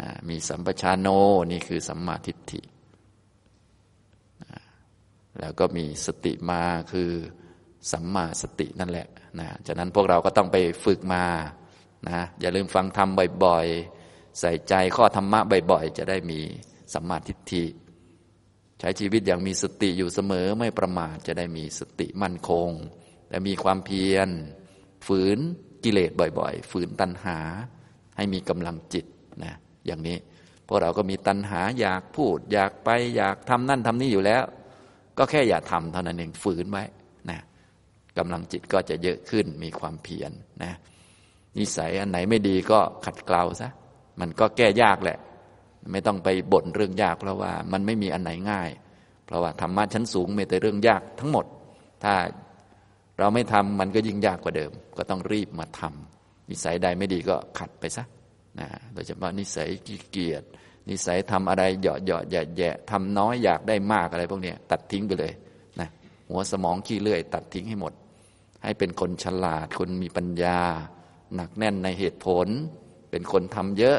นะมีสัมปชานโนนี่คือสัมมาทิฏฐินะแล้วก็มีสติมาคือสัมมาสตินั่นแหละนะจากนั้นพวกเราก็ต้องไปฝึกมานะอย่าลืมฟังธรรมบ่อยๆ ใส่ใจข้อธรรมะบ่อยๆ จะได้มี สัมมาทิฏฐิใช้ชีวิตอย่างมีสติอยู่เสมอไม่ประมาทจะได้มีสติมั่นคง และมีความเพียร ฝืนกิเลสบ่อยๆ ฝืนตัณหา ให้มีกำลังจิตนะอย่างนี้พวกเราก็มีตัณหาอยากพูด อยากไปอยากทำนั่นทำนี่อยู่แล้ว ก็แค่อย่าทำเท่านั้นเองฝืนไว้นะกำลังจิตก็จะเยอะขึ้นมีความเพียรนนะนิสัยอันไหนไม่ดีก็ขัดเกลาซะมันก็แก้ยากแหละ ไม่ต้องไปบ่นเรื่องยาก เพราะว่ามันไม่มีอันไหนง่าย เพราะว่าธรรมะชั้นสูงมีแต่เรื่องยากทั้งหมด ถ้าเราไม่ทำมันก็ยิ่งยากกว่าเดิม ก็ต้องรีบมาทำนิสัยใดไม่ดีก็ขัดไปซะนะโดยเฉพาะนิสัยขี้เกียจนิสัยทำอะไรเหยาะเหยาะแย่แย่ทำน้อยอยากได้มากอะไรพวกนี้ตัดทิ้งไปเลยนะหัวสมองขี้เลื่อย ตัดทิ้งให้หมด ให้เป็นคนฉลาด คนมีปัญญา หนักแน่นในเหตุผล เป็นคนทำเยอะ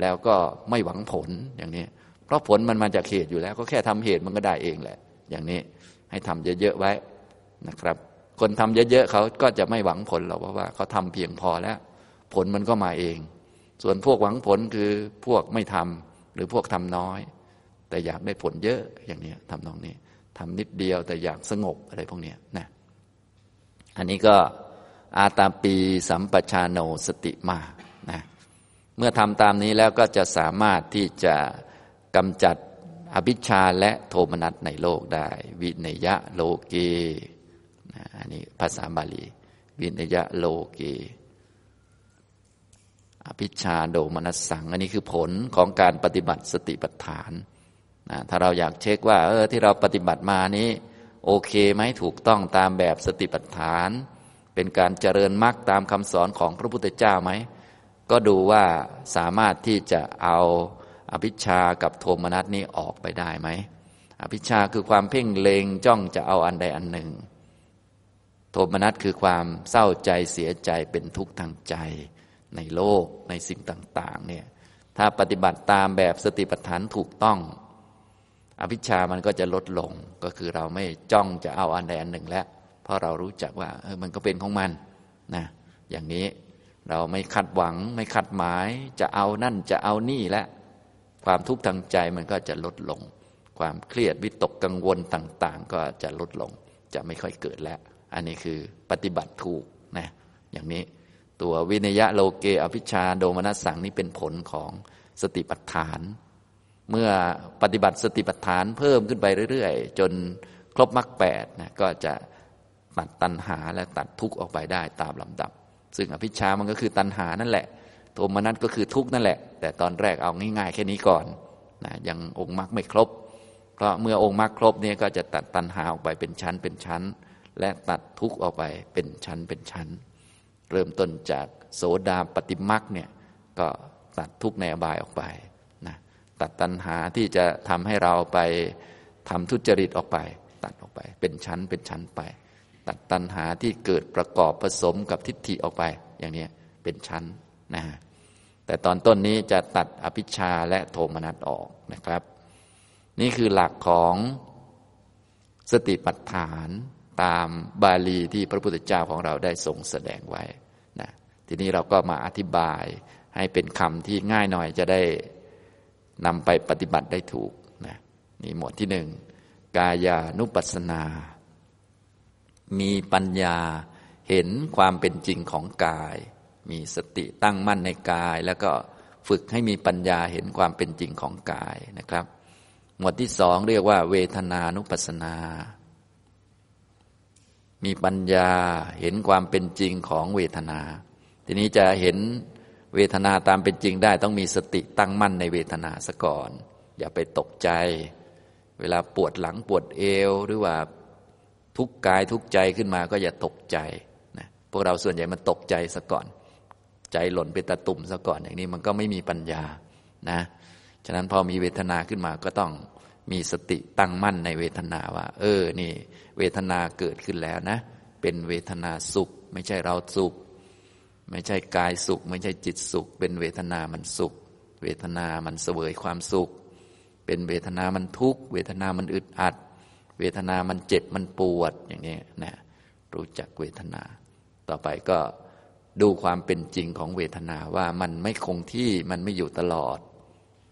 แล้วก็ไม่หวังผลอย่างนี้ เพราะผลมันมาจากเหตุอยู่แล้ว ก็แค่ทำเหตุมันก็ได้เองแหละ อย่างนี้ให้ทำเยอะๆไว้นะครับ คนทำเยอะๆเขาก็จะไม่หวังผลหรอกเพราะว่าเขาทำเพียงพอแล้ว ผลมันก็มาเอง ส่วนพวกหวังผลคือพวกไม่ทำหรือพวกทำน้อย แต่อยากได้ผลเยอะอย่างนี้ทำนองนี้ทำนิดเดียวแต่อยากสงบอะไรพวกนี้นะอันนี้ก็อาตาปีสัมปชาโนสติมานะ เมื่อทำตามนี้แล้วก็จะสามารถที่จะกำจัดอภิชาและโทมนัสในโลกได้ วินยะโลเกอันนี้ภาษาบาลี วินยะโลเก อภิชาโดมนัสสัง อันนี้คือผลของการปฏิบัติสติปัฏฐานนะถ้าเราอยากเช็คว่า เออที่เราปฏิบัติมานี้ โอเคไหมถูกต้องตามแบบสติปัฏฐาน เป็นการเจริญมรรคตามคำสอนของพระพุทธเจ้าไหม ก็ดูว่าสามารถที่จะเอาอภิชากับโทมนัสนี้ออกไปได้ไหม อภิชาคือความเพ่งเลงจ้องจะเอาอันใดอันหนึ่ง โทมนัสคือความเศร้าใจเสียใจเป็นทุกข์ทางใจ ในโลกในสิ่งต่างๆเนี่ย ถ้าปฏิบัติตามแบบสติปัฏฐานถูกต้อง อภิชามันก็จะลดลง ก็คือเราไม่จ้องจะเอาอันใดอันหนึ่งแล้ว เพราะเรารู้จักว่าเออมันก็เป็นของมันนะ อย่างนี้ เราไม่คัดหวัง ไม่คัดหมาย จะเอานั่นจะเอานี่และ ความทุกข์ทางใจมันก็จะลดลง ความเครียดวิตกกังวลต่าง ๆ ก็จะลดลง จะไม่ค่อยเกิดแล้ว อันนี้คือปฏิบัติถูกนะอย่างนี้ตัววินยะโลเกอภิชาโดมนัสสังนี่เป็นผลของสติปัฏฐาน เมื่อปฏิบัติสติปัฏฐานเพิ่มขึ้นไปเรื่อย ๆ จนครบมรรคแปดนะก็จะตัดตัณหาและตัดทุกข์ออกไปได้ตามลำดับ ซึ่งอภิชามันก็คือตัณหานั่นแหละ โทมนัสก็คือทุกข์นั่นแหละ แต่ตอนแรกเอาง่ายๆแค่นี้ก่อนนะยังองค์มรรคไม่ครบ เพราะเมื่อองค์มรรคครบเนี่ยก็จะตัดตัณหาออกไปเป็นชั้นเป็นชั้น และตัดทุกข์ออกไปเป็นชั้นเป็นชั้น เริ่มต้นจากโสดาปฏิมักเนี่ยก็ตัดทุกข์ในอบายออกไปนะตัดตัณหาที่จะทำให้เราไปทำทุจริตออกไป ตัดออกไป เป็นชั้นเป็นชั้นไป ตัดตัณหาที่เกิดประกอบผสมกับทิฏฐิออกไป อย่างนี้เป็นชั้นนะแต่ตอนต้นนี้จะตัดอภิชาและโทมนัสออกนะครับ นี่คือหลักของสติปัฏฐานตามบาลีที่พระพุทธเจ้าของเราได้ทรงแสดงไว้นะทีนี้เราก็มาอธิบายให้เป็นคำที่ง่ายหน่อยจะได้นำไปปฏิบัติได้ถูกนะนี่หมวดที่หนึ่งกายานุปัสสนา มีปัญญาเห็นความเป็นจริงของกาย มีสติตั้งมั่นในกาย แล้วก็ฝึกให้มีปัญญาเห็นความเป็นจริงของกายนะครับ หมวดที่สองเรียกว่า เวทนานุปัสสนา มีปัญญาเห็นความเป็นจริงของเวทนา ทีนี้จะเห็นเวทนาตามเป็นจริงได้ ต้องมีสติตั้งมั่นในเวทนาซะก่อน อย่าไปตกใจ เวลาปวดหลังปวดเอวหรือว่า ทุกกายทุกใจขึ้นมาก็อย่าตกใจนะพวกเราส่วนใหญ่มันตกใจซะก่อน ใจหล่นไปตะตุ่มซะก่อนอย่างนี้มันก็ไม่มีปัญญานะฉะนั้นพอมีเวทนาขึ้นมาก็ต้องมีสติตั้งมั่นในเวทนาว่า เออนี่ เวทนาเกิดขึ้นแล้วนะ เป็นเวทนาสุข ไม่ใช่เราสุข ไม่ใช่กายสุข ไม่ใช่จิตสุข เป็นเวทนามันสุข เวทนามันเสวยความสุข เป็นเวทนามันทุกข์เวทนามันอึดอัด เวทนามันเจ็บมันปวดอย่างนี้นะรู้จักเวทนา ต่อไปก็ดูความเป็นจริงของเวทนาว่ามันไม่คงที่มันไม่อยู่ตลอด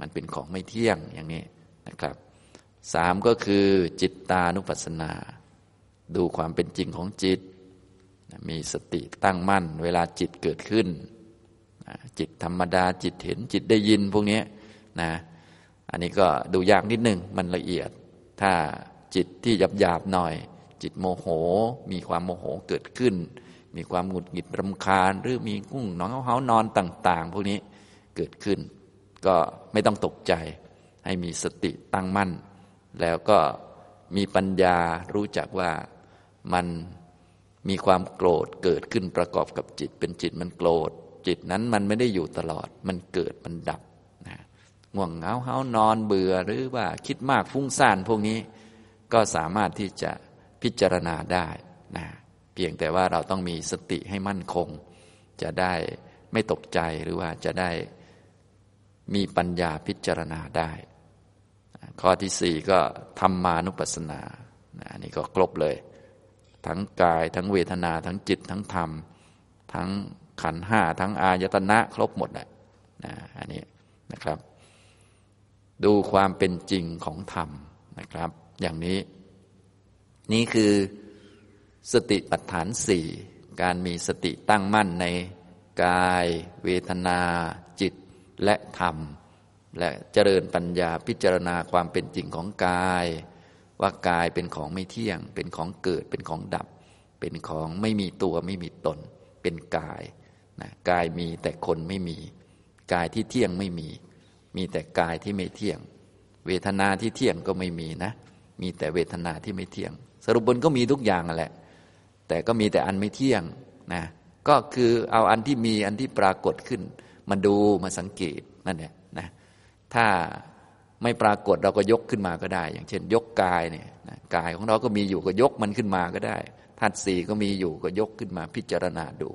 มันเป็นของไม่เที่ยงอย่างนี้นะครับสามก็คือจิตตานุปัสสนา ดูความเป็นจริงของจิต มีสติตั้งมั่น เวลาจิตเกิดขึ้น จิตธรรมดาจิตเห็นจิตได้ยินพวกนี้นะอันนี้ก็ดูยากนิดนึงมันละเอียด ถ้า จิตที่หยาบหยาบหน่อย จิตโมโห มีความโมโหเกิดขึ้น มีความหงุดหงิดรำคาญ หรือมีกุ้งนอนเฮานอนต่าง ๆ พวกนี้เกิดขึ้น ก็ไม่ต้องตกใจ ให้มีสติตั้งมั่น แล้วก็มีปัญญารู้จักว่ามันมีความโกรธเกิดขึ้นประกอบกับจิต เป็นจิตมันโกรธ จิตนั้นมันไม่ได้อยู่ตลอด มันเกิดมันดับนะง่วงเหงาเฮานอนเบื่อหรือว่าคิดมากฟุ้งซ่านพวกนี้ ก็สามารถที่จะพิจารณาได้นะเพียงแต่ว่าเราต้องมีสติให้มั่นคง จะได้ไม่ตกใจหรือว่าจะได้มีปัญญาพิจารณาได้ ข้อที่สี่ก็ธรรมานุปัสสนาอันนี้ก็ครบเลย ทั้งกายทั้งเวทนาทั้งจิตทั้งธรรม ทั้งขันห้าทั้งอายตนะครบหมดแหละนะอันนี้นะครับ ดูความเป็นจริงของธรรมนะครับ อย่างนี้ นี่คือสติปัฏฐานสี่การมีสติตั้งมั่นในกาย เวทนา จิตและธรรม และเจริญปัญญาพิจารณาความเป็นจริงของกาย ว่ากายเป็นของไม่เที่ยง เป็นของเกิดเป็นของดับ เป็นของไม่มีตัวไม่มีตน เป็นกายนะกายมีแต่คนไม่มี กายที่เที่ยงไม่มี มีแต่กายที่ไม่เที่ยง เวทนาที่เที่ยงก็ไม่มีนะ มีแต่เวทนาที่ไม่เที่ยง สรุปบนก็มีทุกอย่างแหละ แต่ก็มีแต่อันไม่เที่ยงนะก็คือเอาอันที่มีอันที่ปรากฏขึ้น มาดูมาสังเกตนั่นแหละนะถ้าไม่ปรากฏเราก็ยกขึ้นมาก็ได้ อย่างเช่น ยกกายเนี่ยกายของเราก็มีอยู่ก็ยกมันขึ้นมาก็ได้ธาตุสี่ก็มีอยู่ก็ยกขึ้นมาพิจารณาดู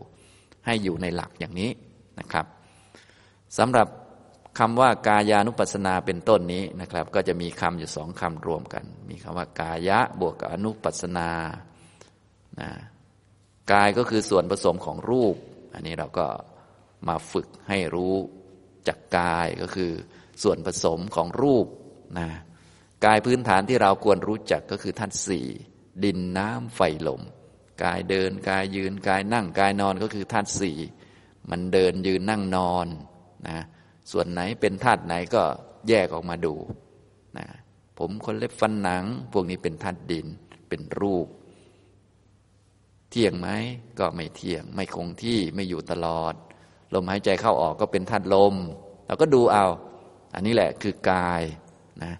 ให้อยู่ในหลักอย่างนี้นะครับสำหรับ คำว่ากายานุปัสสนาเป็นต้นนี้นะครับ ก็จะมีคำอยู่สองคำรวมกัน มีคำว่ากายะบวกกับอนุปัสนานะกายก็คือส่วนผสมของรูป อันนี้เราก็มาฝึกให้รู้จากกายก็คือส่วนผสมของรูปนะกายพื้นฐานที่เราควรรู้จักก็คือท่านสี่ดินน้ำไฟลม กายเดินกายยืนกายนั่งกายนอนก็คือธาตุสี่มันเดินยืนนั่งนอนนะ ส่วนไหนเป็นธาตุไหนก็แยกออกมาดูนะผมคนเล็บฟันหนัง พวกนี้เป็นธาตุดินเป็นรูป เที่ยงไหมก็ไม่เที่ยง ไม่คงที่ไม่อยู่ตลอด ลมหายใจเข้าออกก็เป็นธาตุลมเราก็ดูเอา อันนี้แหละคือกายนะ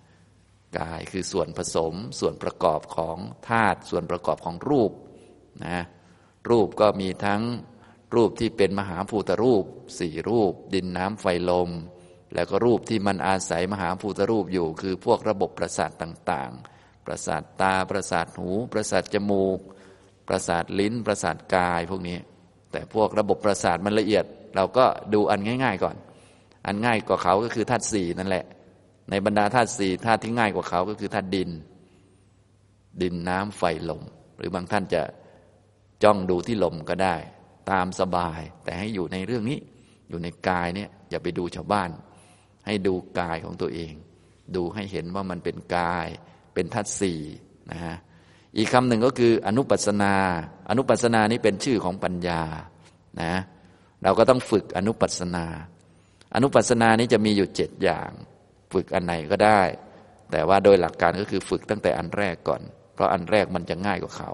กายคือส่วนผสมส่วนประกอบของธาตุส่วนประกอบของรูปนะรูปก็มีทั้ง รูปที่เป็นมหาภูตรูปสี่รูป ดินน้ำไฟลม แล้วก็รูปที่มันอาศัยมหาภูตรูปอยู่ คือพวกระบบประสาทต่างๆ ประสาทตาประสาทหู ประสาทจมูก ประสาทลิ้น ประสาทกายพวกนี้ แต่พวกระบบประสาทมันละเอียด เราก็ดูอันง่าย ๆก่อน อันง่ายกว่าเขาก็คือธาตุสี่นั่นแหละ ในบรรดาธาตุสี่ธาตุที่ง่ายกว่าเขาก็คือธาตุดิน ดินน้ำไฟลม หรือบางท่านจะจ้องดูที่ลมก็ได้ ตามสบาย แต่ให้อยู่ในเรื่องนี้ อยู่ในกายเนี่ยอย่าไปดูชาวบ้าน ให้ดูกายของตัวเอง ดูให้เห็นว่ามันเป็นกาย เป็นทัศสี่นะฮะอีกคำหนึ่งก็คืออนุปัสนา อนุปัสนานี้เป็นชื่อของปัญญานะเราก็ต้องฝึกอนุปัสนา อนุปัสนานี้จะมีอยู่เจ็ดอย่าง ฝึกอันไหนก็ได้ แต่ว่าโดยหลักการก็คือฝึกตั้งแต่อันแรกก่อน เพราะอันแรกมันจะง่ายกว่าเขา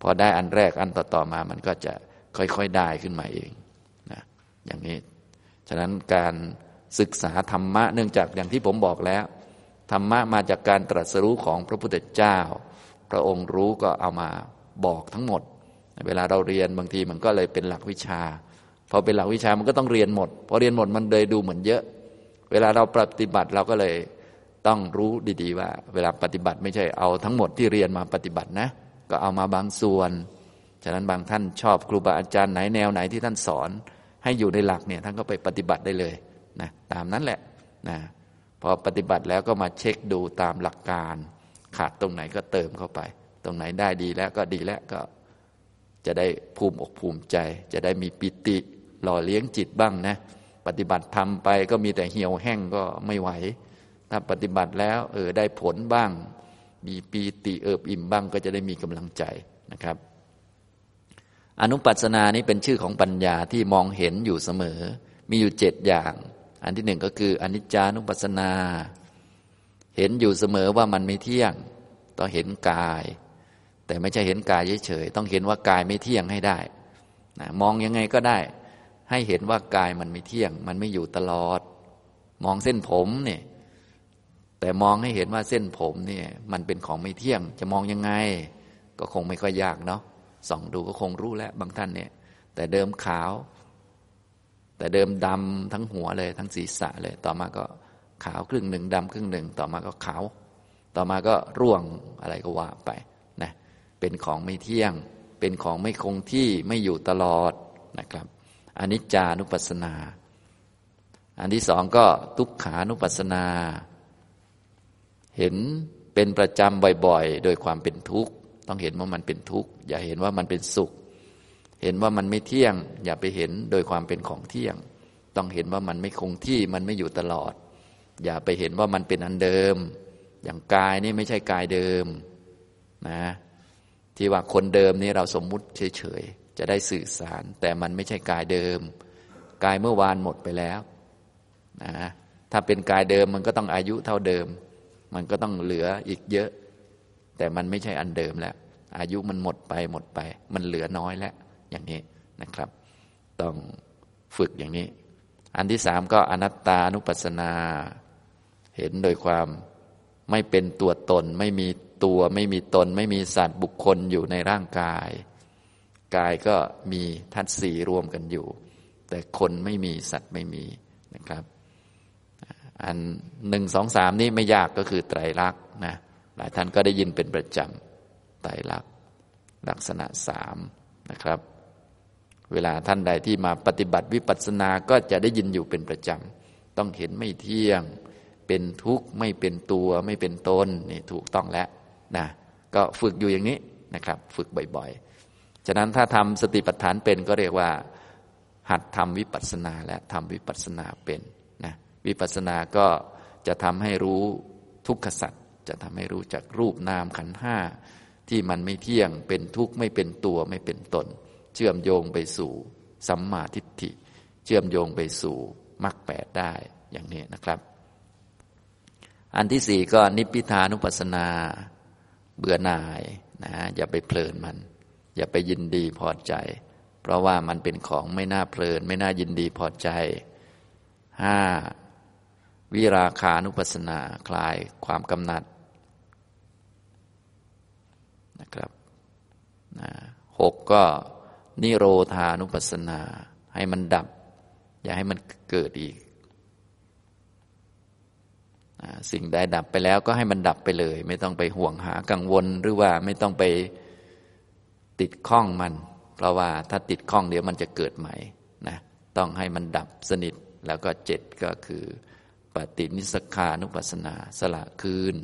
พอได้อันแรกอันต่อๆมามันก็จะ ค่อยๆได้ขึ้นมาเองนะอย่างนี้ ฉะนั้นการศึกษาธรรมะเนื่องจากอย่างที่ผมบอกแล้ว ธรรมะมาจากการตรัสรู้ของพระพุทธเจ้า พระองค์รู้ก็เอามาบอกทั้งหมด เวลาเราเรียนบางทีมันก็เลยเป็นหลักวิชาพอเป็นหลักวิชามันก็ต้องเรียนหมดพอเรียนหมดมันเลยดูเหมือนเยอะ เวลาเราปฏิบัติเราก็เลยต้องรู้ดีๆว่า เวลาปฏิบัติไม่ใช่เอาทั้งหมดที่เรียนมาปฏิบัตินะ ก็เอามาบางส่วน ฉะนั้นบางท่านชอบครูบาอาจารย์ไหนแนวไหนที่ท่านสอน ให้อยู่ในหลักเนี่ยท่านก็ไปปฏิบัติได้เลยนะตามนั้นแหละนะพอปฏิบัติแล้วก็มาเช็คดูตามหลักการ ขาดตรงไหนก็เติมเข้าไป ตรงไหนได้ดีแล้วก็ดีแล้วก็ จะได้ภูมิอกภูมิใจ จะได้มีปิติ หล่อเลี้ยงจิตบ้างนะ ปฏิบัติทำไปก็มีแต่เหี่ยวแห้งก็ไม่ไหว ถ้าปฏิบัติแล้วเออได้ผลบ้าง มีปีติเอิบอิ่มบ้างก็จะได้มีกำลังใจนะครับ อนุปัสนานี้เป็นชื่อของปัญญาที่มองเห็นอยู่เสมอ มีอยู่เจ็ดอย่าง อันที่หนึ่งก็คืออนิจจานุปัสนา เห็นอยู่เสมอว่ามันไม่เที่ยง ต้องเห็นกาย แต่ไม่ใช่เห็นกายเฉยๆ ต้องเห็นว่ากายไม่เที่ยงให้ได้นะมองยังไงก็ได้ ให้เห็นว่ากายมันไม่เที่ยง มันไม่อยู่ตลอด มองเส้นผมเนี่ย แต่มองให้เห็นว่าเส้นผมเนี่ย มันเป็นของไม่เที่ยง จะมองยังไง ก็คงไม่ค่อยยากเนาะ ส่องดูก็คงรู้แล้วบางท่านเนี่ย แต่เดิมขาว แต่เดิมดำทั้งหัวเลย ทั้งศีรษะเลย ต่อมาก็ขาวครึ่งหนึ่งดำครึ่งหนึ่ง ต่อมาก็ขาว ต่อมาก็ร่วงอะไรก็ว่าไปนะเป็นของไม่เที่ยง เป็นของไม่คงที่ไม่อยู่ตลอดนะครับอนิจจานุปัสสนา อันที่สองก็ทุกขานุปัสสนา เห็นเป็นประจำบ่อยๆ โดยความเป็นทุกข์ ต้องเห็นว่ามันเป็นทุกข์ อย่าเห็นว่ามันเป็นสุข เห็นว่ามันไม่เที่ยง อย่าไปเห็นโดยความเป็นของเที่ยง ต้องเห็นว่ามันไม่คงที่มันไม่อยู่ตลอด อย่าไปเห็นว่ามันเป็นอันเดิม อย่างกายนี่ไม่ใช่กายเดิมนะที่ว่าคนเดิมนี่เราสมมุติเฉยๆ จะได้สื่อสาร แต่มันไม่ใช่กายเดิม กายเมื่อวานหมดไปแล้วนะถ้าเป็นกายเดิมมันก็ต้องอายุเท่าเดิม มันก็ต้องเหลืออีกเยอะ แต่มันไม่ใช่อันเดิมแล้ว อายุมันหมดไปหมดไป มันเหลือน้อยแล้วอย่างนี้นะครับ ต้องฝึกอย่างนี้ อันที่สามก็อนัตตานุปัสสนา เห็นโดยความไม่เป็นตัวตน ไม่มีตัวไม่มีตน ไม่มีสัตว์บุคคลอยู่ในร่างกาย กายก็มีธาตุสี่รวมกันอยู่ แต่คนไม่มีสัตว์ไม่มีนะครับอันหนึ่งสองสามนี่ไม่ยากก็คือไตรลักษณ์นะหลายท่านก็ได้ยินเป็นประจำ ไตรลักษณ์ลักษณะสามนะครับ เวลาท่านใดที่มาปฏิบัติวิปัสสนาก็จะได้ยินอยู่เป็นประจำ ต้องเห็นไม่เที่ยง เป็นทุกข์ไม่เป็นตัวไม่เป็นตนนี่ถูกต้องแล้วนะก็ฝึกอยู่อย่างนี้นะครับ ฝึกบ่อยๆ ฉะนั้นถ้าทำสติปัฏฐานเป็นก็เรียกว่า หัดทำวิปัสสนาและทำวิปัสสนาเป็นนะวิปัสสนาก็จะทำให้รู้ทุกขสัตว์จะทำให้รู้จักรูปนามขันห้า ที่มันไม่เที่ยงเป็นทุกข์ไม่เป็นตัวไม่เป็นตน เชื่อมโยงไปสู่ สัมมาทิฏฐิ เชื่อมโยงไปสู่มรรคแปดได้อย่างนี้นะครับ อันที่สี่ก็นิพพิทานุปัสสนา เบื่อหน่ายนะอย่าไปเพลินมัน อย่าไปยินดีพอใจ เพราะว่ามันเป็นของไม่น่าเพลิน ไม่น่ายินดีพอใจห้าวิราคานุปัสนาคลายความกำหนัดนะครับ หกก็นิโรธานุปัสสนา ให้มันดับ อย่าให้มันเกิดอีก สิ่งใดดับไปแล้วก็ให้มันดับไปเลย ไม่ต้องไปห่วงหากังวลหรือว่าไม่ต้องไปติดข้องมัน เพราะว่าถ้าติดข้องเดี๋ยวมันจะเกิดใหม่นะต้องให้มันดับสนิทแล้วก็เจ็ดก็คือปฏินิสขานุปัสนาสละคืน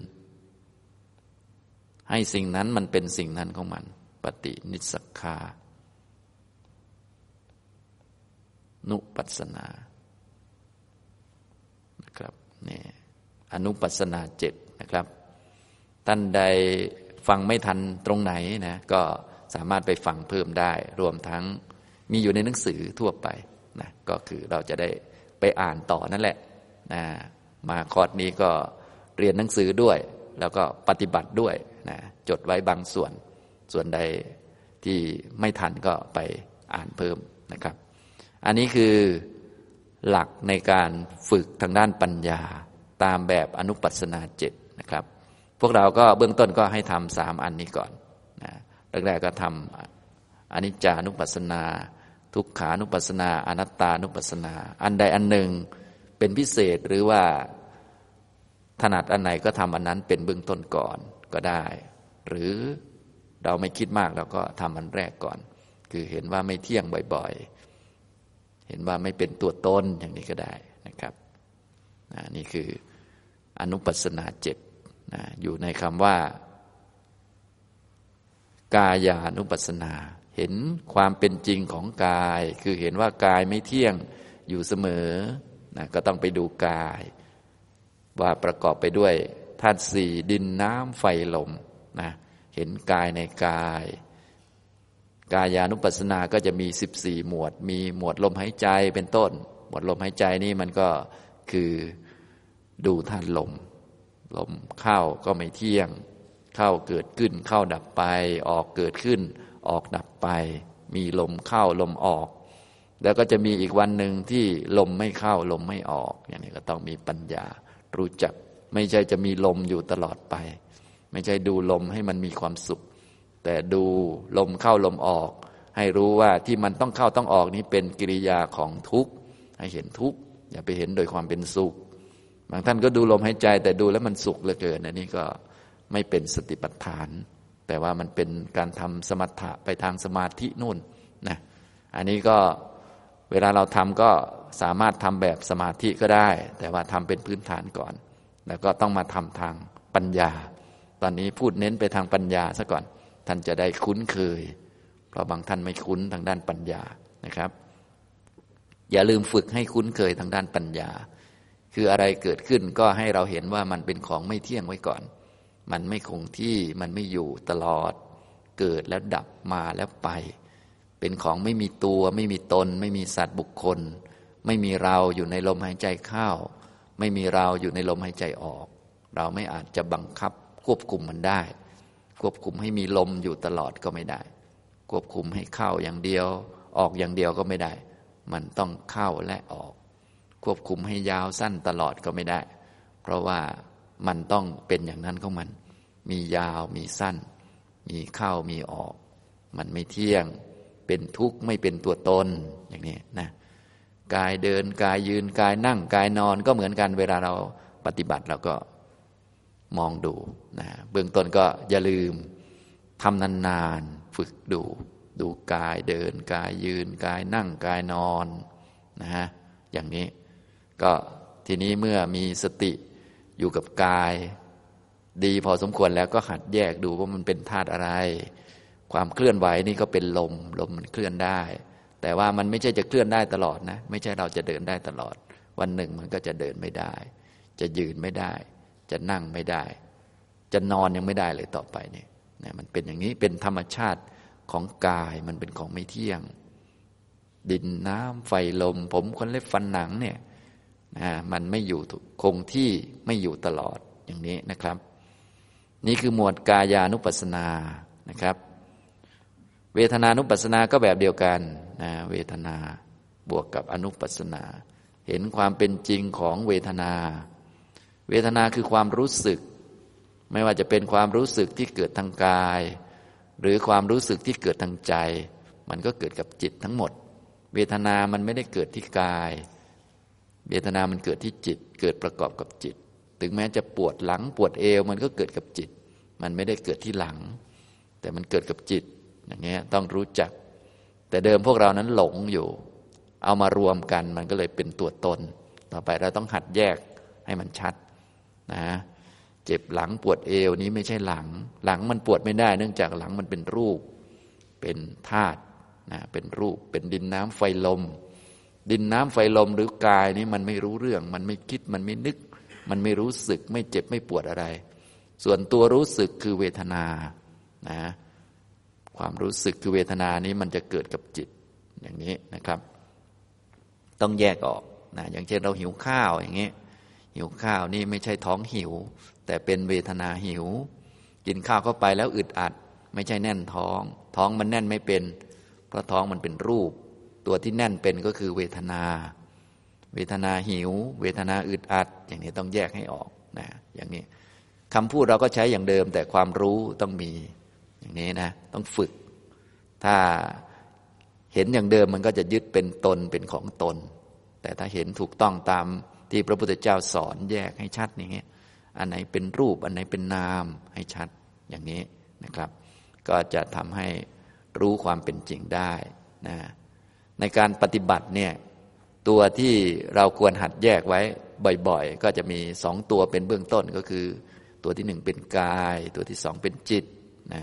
ให้สิ่งนั้นมันเป็นสิ่งนั้นของมัน ปฏินิสขานุปัสนานะครับนี่อนุปัสนาเจ็ดนะครับ ท่านใดฟังไม่ทันตรงไหนนะก็สามารถไปฟังเพิ่มได้ รวมทั้งมีอยู่ในหนังสือทั่วไปนะก็คือเราจะได้ไปอ่านต่อนั่นแหละนะมาคอร์สนี้ก็เรียนหนังสือด้วย แล้วก็ปฏิบัติด้วยนะจดไว้บางส่วน ส่วนใดที่ไม่ทันก็ไปอ่านเพิ่มนะครับ อันนี้คือหลักในการฝึกทางด้านปัญญาตามแบบอนุปัสนาเจ็ดนะครับ พวกเราก็เบื้องต้นก็ให้ทำสามอันนี้ก่อนนะแรกๆก็ทำอนิจจานุปัสนา ทุกขานุปัสนา อนัตตานุปัสนา อันใดอันหนึ่งเป็นพิเศษหรือว่าถนัดอันไหนก็ทำอันนั้นเป็นเบื้องต้นก่อนก็ได้ หรือ เราไม่คิดมากเราก็ทำอันแรกก่อน คือเห็นว่าไม่เที่ยงบ่อยๆ เห็นว่าไม่เป็นตัวตนอย่างนี้ก็ได้นะครับนี่คืออนุปัสนาเจ็ดนะอยู่ในคำว่า กายานุปัสนา เห็นความเป็นจริงของกาย คือเห็นว่ากายไม่เที่ยงอยู่เสมอนะก็ต้องไปดูกาย ว่าประกอบไปด้วยธาตุสี่ดินน้ำไฟลมนะ เห็นกายในกาย กายานุปัสสนาก็จะมีสิบสี่หมวด มีหมวดลมหายใจเป็นต้น หมวดลมหายใจนี่มันก็คือดูท่านลม ลมเข้าก็ไม่เที่ยง เข้าเกิดขึ้น เข้าดับไป ออกเกิดขึ้น ออกดับไป มีลมเข้าลมออก แล้วก็จะมีอีกวันหนึ่งที่ลมไม่เข้าลมไม่ออก อย่างนี้ก็ต้องมีปัญญารู้จัก ไม่ใช่จะมีลมอยู่ตลอดไป ไม่ใช่ดูลมให้มันมีความสุข แต่ดูลมเข้าลมออก ให้รู้ว่าที่มันต้องเข้าต้องออกนี้เป็นกิริยาของทุกข์ให้เห็นทุกข์อย่าไปเห็นโดยความเป็นสุข บางท่านก็ดูลมหายใจ แต่ดูแล้วมันสุขเหลือเกินอันนี้ก็ไม่เป็นสติปัฏฐาน แต่ว่ามันเป็นการทำสมถะไปทางสมาธินู่นนะอันนี้ก็เวลาเราทำก็สามารถทำแบบสมาธิก็ได้ แต่ว่าทำเป็นพื้นฐานก่อน แล้วก็ต้องมาทำทางปัญญา ตอนนี้พูดเน้นไปทางปัญญาซะก่อน ท่านจะได้คุ้นเคย เพราะบางท่านไม่คุ้นทางด้านปัญญานะครับ อย่าลืมฝึกให้คุ้นเคยทางด้านปัญญา คืออะไรเกิดขึ้นก็ให้เราเห็นว่ามันเป็นของไม่เที่ยงไว้ก่อน มันไม่คงที่มันไม่อยู่ตลอด เกิดแล้วดับมาแล้วไป เป็นของไม่มีตัว ไม่มีตน ไม่มีสัตว์บุคคล ไม่มีเราอยู่ในลมหายใจเข้าไม่มีเราอยู่ในลมหายใจออก เราไม่อาจจะบังคับ ควบคุมมันได้ ควบคุมให้มีลมอยู่ตลอดก็ไม่ได้ ควบคุมให้เข้าอย่างเดียว ออกอย่างเดียวก็ไม่ได้ มันต้องเข้าและออก ควบคุมให้ยาวสั้นตลอดก็ไม่ได้ เพราะว่ามันต้องเป็นอย่างนั้นของมัน มียาวมีสั้น มีเข้ามีออก มันไม่เที่ยง เป็นทุกข์ไม่เป็นตัวตนอย่างนี้นะกายเดินกายยืนกายนั่งกายนอนก็เหมือนกันเวลาเราปฏิบัติเราก็ มองดูนะเบื้องต้นก็อย่าลืมทำนานๆฝึกดู ดูกายเดิน กายยืน กายนั่งกายนอนนะฮะอย่างนี้ ก็ทีนี้เมื่อมีสติอยู่กับกาย ดีพอสมควรแล้วก็หัดแยกดูว่ามันเป็นธาตุอะไร ความเคลื่อนไหวนี่ก็เป็นลม ลมมันเคลื่อนได้ แต่ว่ามันไม่ใช่จะเคลื่อนได้ตลอดนะ ไม่ใช่เราจะเดินได้ตลอด วันหนึ่งมันก็จะเดินไม่ได้ จะยืนไม่ได้ จะนั่งไม่ได้ จะนอนยังไม่ได้เลยต่อไปเนี่ยนะมันเป็นอย่างนี้เป็นธรรมชาติของกายมันเป็นของไม่เที่ยง ดินน้ำไฟลม ผมขนเล็บฟันหนังเนี่ยนะมันไม่อยู่คงที่ไม่อยู่ตลอดอย่างนี้นะครับ นี่คือหมวดกายานุปัสสนานะครับ เวทนานุปัสสนาก็แบบเดียวกันนะเวทนาบวกกับอนุปัสสนา เห็นความเป็นจริงของเวทนา เวทนาคือความรู้สึก ไม่ว่าจะเป็นความรู้สึกที่เกิดทางกาย หรือความรู้สึกที่เกิดทางใจ มันก็เกิดกับจิตทั้งหมด เวทนามันไม่ได้เกิดที่กาย เวทนามันเกิดที่จิต เกิดประกอบกับจิต ถึงแม้จะปวดหลังปวดเอวมันก็เกิดกับจิต มันไม่ได้เกิดที่หลัง แต่มันเกิดกับจิตอย่างเงี้ยต้องรู้จัก แต่เดิมพวกเรานั้นหลงอยู่ เอามารวมกันมันก็เลยเป็นตัวตน ต่อไปเราต้องหัดแยกให้มันชัด นะเจ็บหลังปวดเอวนี้ไม่ใช่หลัง หลังมันปวดไม่ได้ เนื่องจากหลังมันเป็นรูป เป็นธาตุนะเป็นรูป เป็นดินน้ำไฟลม ดินน้ำไฟลมหรือกายนี้มันไม่รู้เรื่อง มันไม่คิดมันไม่นึก มันไม่รู้สึก ไม่เจ็บไม่ปวดอะไร ส่วนตัวรู้สึกคือเวทนานะความรู้สึกคือเวทนานี้มันจะเกิดกับจิตอย่างนี้นะครับ ต้องแยกออกนะอย่างเช่นเราหิวข้าวอย่างนี้ หิวข้าวนี่ไม่ใช่ท้องหิว แต่เป็นเวทนาหิว กินข้าวเข้าไปแล้วอึดอัด ไม่ใช่แน่นท้อง ท้องมันแน่นไม่เป็น เพราะท้องมันเป็นรูป ตัวที่แน่นเป็นก็คือเวทนา เวทนาหิว เวทนาอึดอัด อย่างนี้ต้องแยกให้ออกนะอย่างนี้คำพูดเราก็ใช้อย่างเดิม แต่ความรู้ต้องมีอย่างนี้นะ ต้องฝึก ถ้าเห็นอย่างเดิมมันก็จะยึดเป็นตนเป็นของตน แต่ถ้าเห็นถูกต้องตาม ที่พระพุทธเจ้าสอนแยกให้ชัดอย่างนี้อันไหนเป็นรูปอันไหนเป็นนามให้ชัดอย่างนี้นะครับ ก็จะทำให้รู้ความเป็นจริงได้นะในการปฏิบัติเนี่ยตัวที่เราควรหัดแยกไว้บ่อยๆ ก็จะมีสองตัวเป็นเบื้องต้นก็คือ ตัวที่หนึ่งเป็นกาย ตัวที่สองเป็นจิตนะ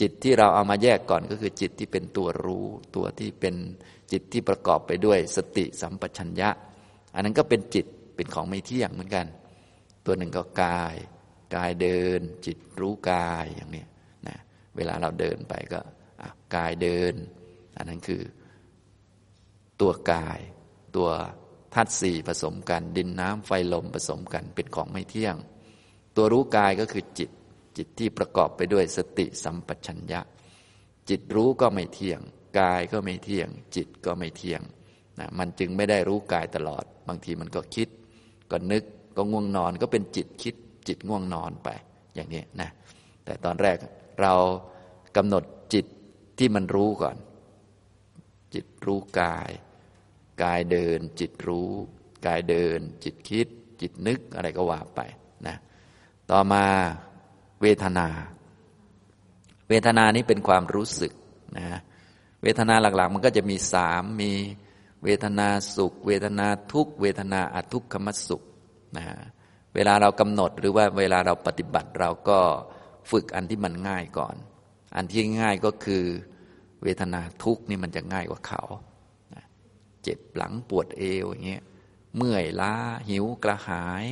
จิตที่เราเอามาแยกก่อนก็คือจิตที่เป็นตัวรู้ ตัวที่เป็นจิตที่ประกอบไปด้วยสติสัมปชัญญะ อันนั้นก็เป็นจิตเป็นของไม่เที่ยงเหมือนกัน ตัวหนึ่งก็กาย กายเดิน จิตรู้กายอย่างนี้นะเวลาเราเดินไปก็กายเดิน อันนั้นคือตัวกาย ตัวธาตุสี่ผสมกัน ดินน้ำไฟลมผสมกันเป็นของไม่เที่ยง ตัวรู้กายก็คือจิตจิตที่ประกอบไปด้วยสติสัมปชัญญะ จิตรู้ก็ไม่เที่ยง กายก็ไม่เที่ยง จิตก็ไม่เที่ยง นะมันจึงไม่ได้รู้กายตลอด บางทีมันก็คิด ก็นึกก็ง่วงนอนก็เป็นจิตคิดจิตง่วงนอนไปอย่างนี้นะแต่ตอนแรกเรากำหนดจิตที่มันรู้ก่อน จิตรู้กาย กายเดิน จิตรู้ กายเดิน จิตคิด จิตนึกอะไรก็ว่าไปนะต่อมาเวทนา เวทนานี้เป็นความรู้สึกนะเวทนาหลักๆ มันก็จะมีสามมี เวทนาสุข เวทนาทุกเวทนาอทุกขมสุขนะเวลาเรากำหนดหรือว่าเวลาเราปฏิบัติเราก็ฝึกอันที่มันง่ายก่อน อันที่ง่ายก็คือ เวทนาทุกนี่มันจะง่ายกว่าเขาเจ็บหลังปวดเอวอย่างเงี้ยเมื่อยล้าหิวกระหาย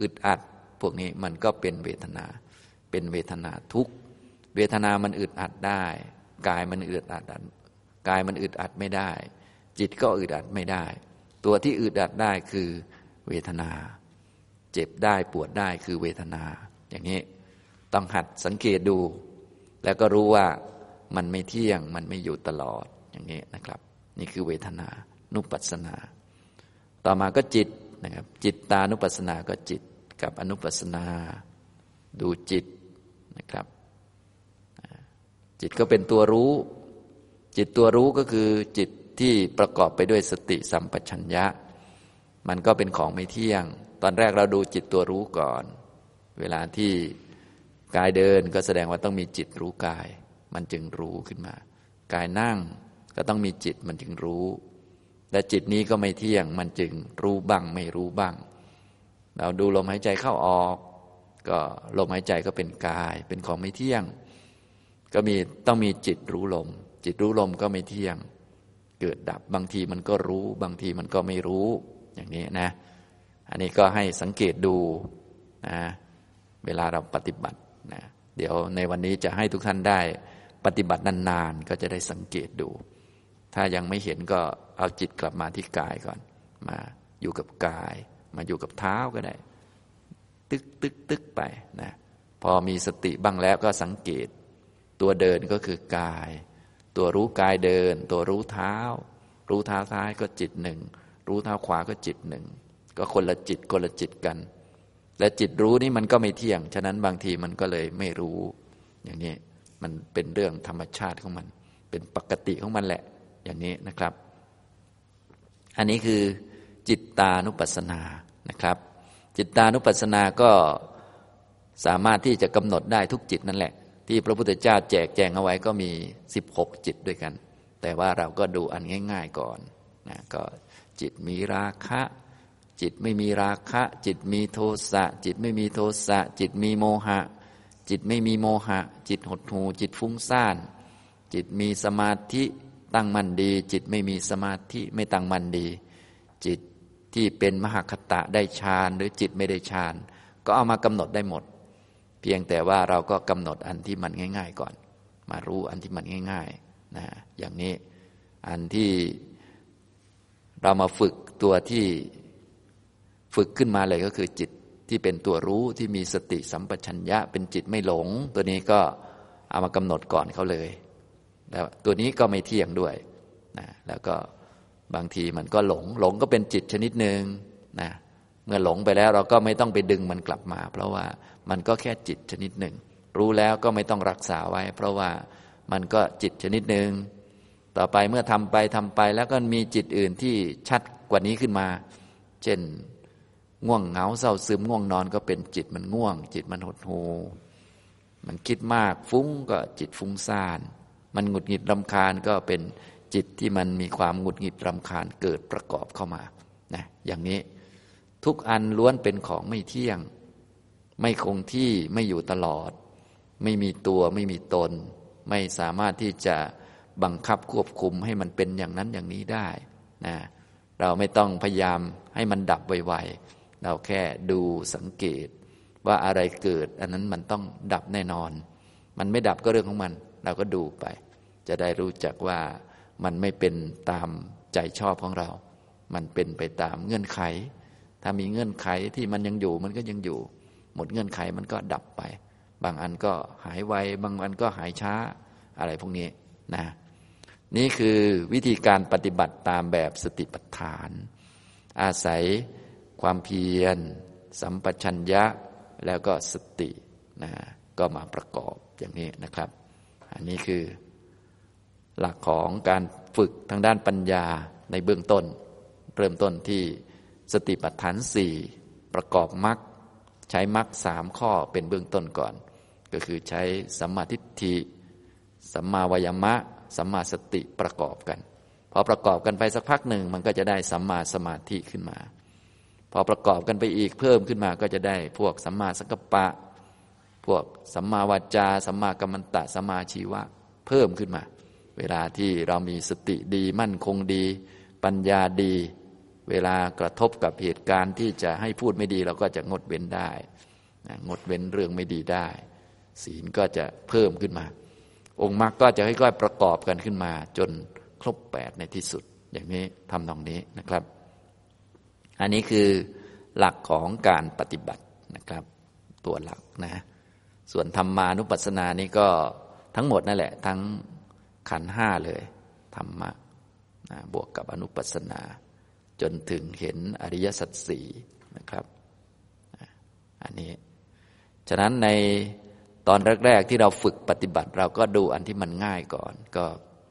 อึดอัด พวกนี้มันก็เป็นเวทนา เป็นเวทนาทุกเวทนามันอึดอัดได้ กายมันอึดอัดกายมันอึดอัดไม่ได้ จิตก็อึดอัดไม่ได้ ตัวที่อึดอัดได้คือเวทนา เจ็บได้ปวดได้คือเวทนา อย่างนี้ต้องหัดสังเกตดู แล้วก็รู้ว่ามันไม่เที่ยงมันไม่อยู่ตลอดอย่างนี้นะครับ นี่คือเวทนานุปัสสนา ต่อมาก็จิตนะครับ จิตตานุปัสสนาก็จิตกับอนุปัสสนา ดูจิตนะครับ จิตก็เป็นตัวรู้ จิตตัวรู้ก็คือจิต ที่ประกอบไปด้วยสติสัมปชัญญะ มันก็เป็นของไม่เที่ยง ตอนแรกเราดูจิตตัวรู้ก่อน เวลาที่กายเดินก็แสดงว่าต้องมีจิตรู้กาย มันจึงรู้ขึ้นมา กายนั่งก็ต้องมีจิตมันจึงรู้ และจิตนี้ก็ไม่เที่ยง มันจึงรู้บ้างไม่รู้บ้าง เราดูลมหายใจเข้าออก ก็ลมหายใจก็เป็นกาย เป็นของไม่เที่ยง ก็มีต้องมีจิตรู้ลม จิตรู้ลมก็ไม่เที่ยง เกิดดับ บางทีมันก็รู้ บางทีมันก็ไม่รู้ อย่างนี้นะ อันนี้ก็ให้สังเกตดูนะเวลาเราปฏิบัตินะเดี๋ยวในวันนี้จะให้ทุกท่านได้ปฏิบัตินานๆ ก็จะได้สังเกตดู ถ้ายังไม่เห็นก็เอาจิตกลับมาที่กายก่อน มาอยู่กับกาย มาอยู่กับเท้าก็ได้ ตึกตึกตึกไปนะพอมีสติบ้างแล้วก็สังเกต ตัวเดินก็คือกาย ตัวรู้กายเดิน ตัวรู้เท้า รู้เท้าซ้ายก็จิตหนึ่ง รู้เท้าขวาก็จิตหนึ่ง ก็คนละจิตคนละจิตกัน และจิตรู้นี่มันก็ไม่เที่ยง ฉะนั้นบางทีมันก็เลยไม่รู้ อย่างนี้มันเป็นเรื่องธรรมชาติของมัน เป็นปกติของมันแหละ อย่างนี้นะครับ อันนี้คือจิตตานุปัสสนานะครับ จิตตานุปัสสนาก็สามารถที่จะกำหนดได้ทุกจิตนั่นแหละ ที่พระพุทธเจ้าแจกแจงเอาไว้ก็มี 16 จิตด้วยกัน แต่ว่าเราก็ดูอันง่าย ๆก่อนนะก็จิตมีราคะ จิตไม่มีราคะ จิตมีโทสะ จิตไม่มีโทสะ จิตมีโมหะ จิตไม่มีโมหะ จิตหดหูจิตฟุ้งซ่าน จิตมีสมาธิตั้งมั่นดี จิตไม่มีสมาธิไม่ตั้งมั่นดี จิตที่เป็นมหคตะได้ฌานหรือจิตไม่ได้ฌานก็เอามากำหนดได้หมด เพียงแต่ว่าเราก็กำหนดอันที่มันง่าย ๆ ก่อน มารู้อันที่มันง่ายๆนะอย่างนี้อันที่เรามาฝึกตัวที่ฝึกขึ้นมาเลยก็คือจิตที่เป็นตัวรู้ที่มีสติสัมปชัญญะ เป็นจิตไม่หลง ตัวนี้ก็เอามากำหนดก่อนเขาเลยแล้วตัวนี้ก็ไม่เที่ยงด้วยนะแล้วก็บางทีมันก็หลง หลงก็เป็นจิตชนิดหนึ่งนะ เมื่อหลงไปแล้วเราก็ไม่ต้องไปดึงมันกลับมา เพราะว่ามันก็แค่จิตชนิดหนึ่ง รู้แล้วก็ไม่ต้องรักษาไว้ เพราะว่ามันก็จิตชนิดหนึ่งต่อไปเมื่อทำไปทำไปแล้วก็มีจิตอื่นที่ชัดกว่านี้ขึ้นมา เช่นง่วงเหงาเศร้าซึมง่วงนอนก็เป็นจิตมันง่วง จิตมันหดหูมันคิดมากฟุ้งก็จิตฟุ้งซ่าน มันหงุดหงิดรำคาญก็เป็นจิตที่มันมีความหงุดหงิดรำคาญเกิดประกอบเข้ามานะอย่างนี้ ทุกอันล้วนเป็นของไม่เที่ยง ไม่คงที่ไม่อยู่ตลอด ไม่มีตัวไม่มีตน ไม่สามารถที่จะบังคับควบคุมให้มันเป็นอย่างนั้นอย่างนี้ได้นะเราไม่ต้องพยายามให้มันดับไวๆเราแค่ดูสังเกต ว่าอะไรเกิด อันนั้นมันต้องดับแน่นอน มันไม่ดับก็เรื่องของมัน เราก็ดูไป จะได้รู้จักว่ามันไม่เป็นตามใจชอบของเรา มันเป็นไปตามเงื่อนไข ถ้ามีเงื่อนไขที่มันยังอยู่มันก็ยังอยู่ หมดเงื่อนไขมันก็ดับไป บางอันก็หายไว บางอันก็หายช้าอะไรพวกนี้นะนี่คือวิธีการปฏิบัติตามแบบสติปัฏฐาน อาศัยความเพียร สัมปชัญญะแล้วก็สตินะก็มาประกอบอย่างนี้นะครับ อันนี้คือหลักของการฝึกทางด้านปัญญาในเบื้องต้น เริ่มต้นที่ สติปัฏฐานสี่ประกอบมรรคใช้มรรคสามข้อเป็นเบื้องต้นก่อน ก็คือใช้สัมมาทิฏฐิสัมมาวายมะ สัมมาสติประกอบกัน พอประกอบกันไปสักพักหนึ่งมันก็จะได้สัมมาสมาธิขึ้นมา พอประกอบกันไปอีกเพิ่มขึ้นมาก็จะได้พวกสัมมาสังกัปปะ พวกสัมมาวาจา สัมมากัมมันตะ สัมมาชีวะ เพิ่มขึ้นมา เวลาที่เรามีสติดีมั่นคงดี ปัญญาดี เวลากระทบกับเหตุการณ์ที่จะให้พูดไม่ดีเราก็จะงดเว้นได้งดเว้นเรื่องไม่ดีได้ ศีลก็จะเพิ่มขึ้นมา องค์มรรคก็จะค่อยๆประกอบกันขึ้นมา จนครบแปดในที่สุด อย่างนี้ทำตรงนี้นะครับ อันนี้คือหลักของการปฏิบัตินะครับ ตัวหลักนะ ส่วนธรรมานุปัสสนานี้ก็ทั้งหมดนั่นแหละ ทั้งขันห้าเลยธรรมะนะบวกกับอนุปัสสนา จนถึงเห็นอริยสัจสี่นะครับอันนี้ ฉะนั้นในตอนแรก ๆ ที่เราฝึกปฏิบัติ เราก็ดูอันที่มันง่ายก่อน ก็